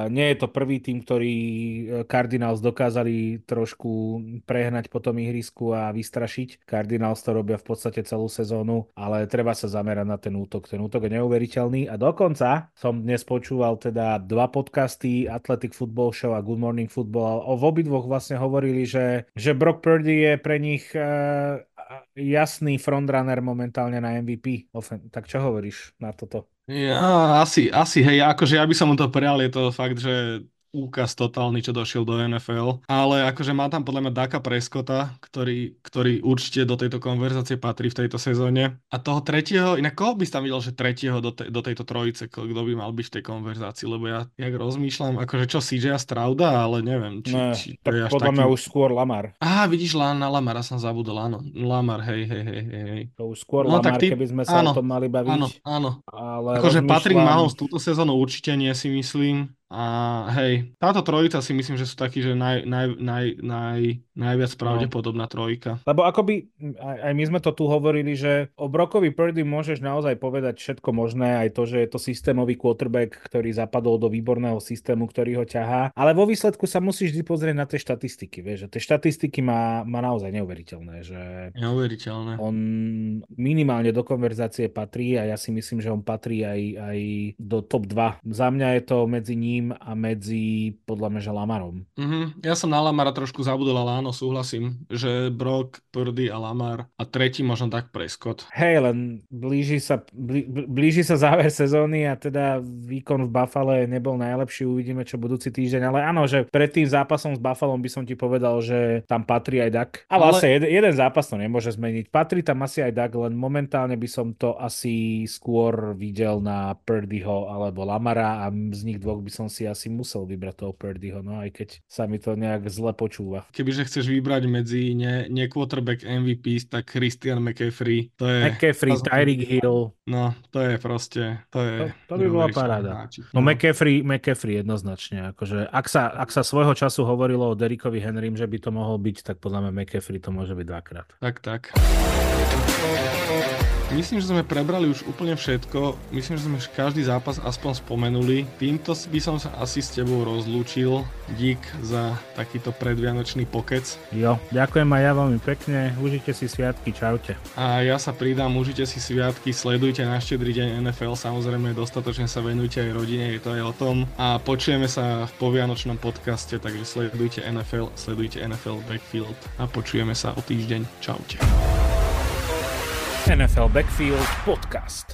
S1: Nie je to prvý tým, ktorý e, Cardinals dokázali trošku prehnať po tom ihrisku a vystrašiť. Cardinals to robia v podstate celú sezónu, ale treba sa zamerať na ten útok. Ten útok je neuveriteľný a dokonca som dnes počúval teda dva podcasty Athletic Football Show a Good Morning Football v obidvoch vlastne hovorili, že, že Brock Purdy je pre nich uh, jasný frontrunner momentálne na MVP. Tak čo hovoríš na toto?
S2: Ja, asi, asi, hej, akože ja by som mu to prijal, je to fakt, že úkaz totálny, čo došiel do NFL. Ale akože má tam podľa mňa Daka Preskota, ktorý, ktorý určite do tejto konverzácie patrí v tejto sezóne. A toho tretieho, inak koho by si tam videl, že tretieho do, te, do tejto trojice, kto by mal byť v tej konverzácii, lebo ja jak rozmýšľam, akože čo CJ Strauda, ale neviem. Či,
S1: ne,
S2: či
S1: tak je podľa taký... mňa už skôr Lamar.
S2: Á, vidíš, na Lamara som zabudol, áno. Lamar, hej, hej, hej, hej.
S1: To už skôr no, Lamar, ty... keby sme sa áno, o tom mali baviť.
S2: Áno, áno. Ale akože rozmýšľam... Patrick Mahomes túto sezónu určite nie si myslím. A hej, táto trojica si myslím, že sú takí, že naj, naj, naj, naj, najviac no. pravdepodobná trojka.
S1: Lebo akoby, aj, aj my sme to tu hovorili, že o Brokovi Purdy môžeš naozaj povedať všetko možné, aj to, že je to systémový quarterback, ktorý zapadol do výborného systému, ktorý ho ťahá, ale vo výsledku sa musíš vždy pozrieť na tie štatistiky, vieš, že tie štatistiky má, má naozaj neuveriteľné, že
S2: neuveriteľné.
S1: on minimálne do konverzácie patrí a ja si myslím, že on patrí aj, aj do top 2. Za mňa je to medzi ním ním a medzi podľa mňa, že Lamarom.
S2: Mm-hmm. Ja som na Lamara trošku zabudol, ale áno, súhlasím, že Brock, Purdy a Lamar a tretí možno tak Prescott.
S1: Hej, len blíži sa, blí, blíži sa záver sezóny a teda výkon v Buffale nebol najlepší, uvidíme čo budúci týždeň, ale áno, že pred tým zápasom s Buffalom by som ti povedal, že tam patrí aj Dak. Ale, ale... vlastne jeden, jeden zápas to nemôže zmeniť. Patrí tam asi aj Dak, len momentálne by som to asi skôr videl na Purdyho alebo Lamara a z nich dvoch by som si asi musel vybrať toho Purdyho, no aj keď sa mi to nejak zle počúva.
S2: Kebyže chceš vybrať medzi ne, ne quarterback MVP, tak Christian McCaffrey, to je...
S1: McCaffrey, Tyreek Hill.
S2: No, to je proste, to je...
S1: To, to by bola paráda. No, no McCaffrey, McCaffrey jednoznačne, akože ak sa, ak sa svojho času hovorilo o Derrickovi Henrym, že by to mohol byť, tak podľa mňa McCaffrey to môže byť dvakrát.
S2: Tak, tak. Myslím, že sme prebrali už úplne všetko. Myslím, že sme každý zápas aspoň spomenuli. Týmto by som sa asi s tebou rozlúčil. Dík za takýto predvianočný pokec.
S1: Jo, ďakujem aj ja veľmi pekne. Užite si sviatky, čaute.
S2: A ja sa pridám, užite si sviatky, sledujte na štedrý deň NFL, samozrejme dostatočne sa venujte aj rodine, je to aj o tom. A počujeme sa v povianočnom podcaste, takže sledujte NFL, sledujte NFL Backfield a počujeme sa o týždeň. Čaute.
S1: NFL Backfield Podcast.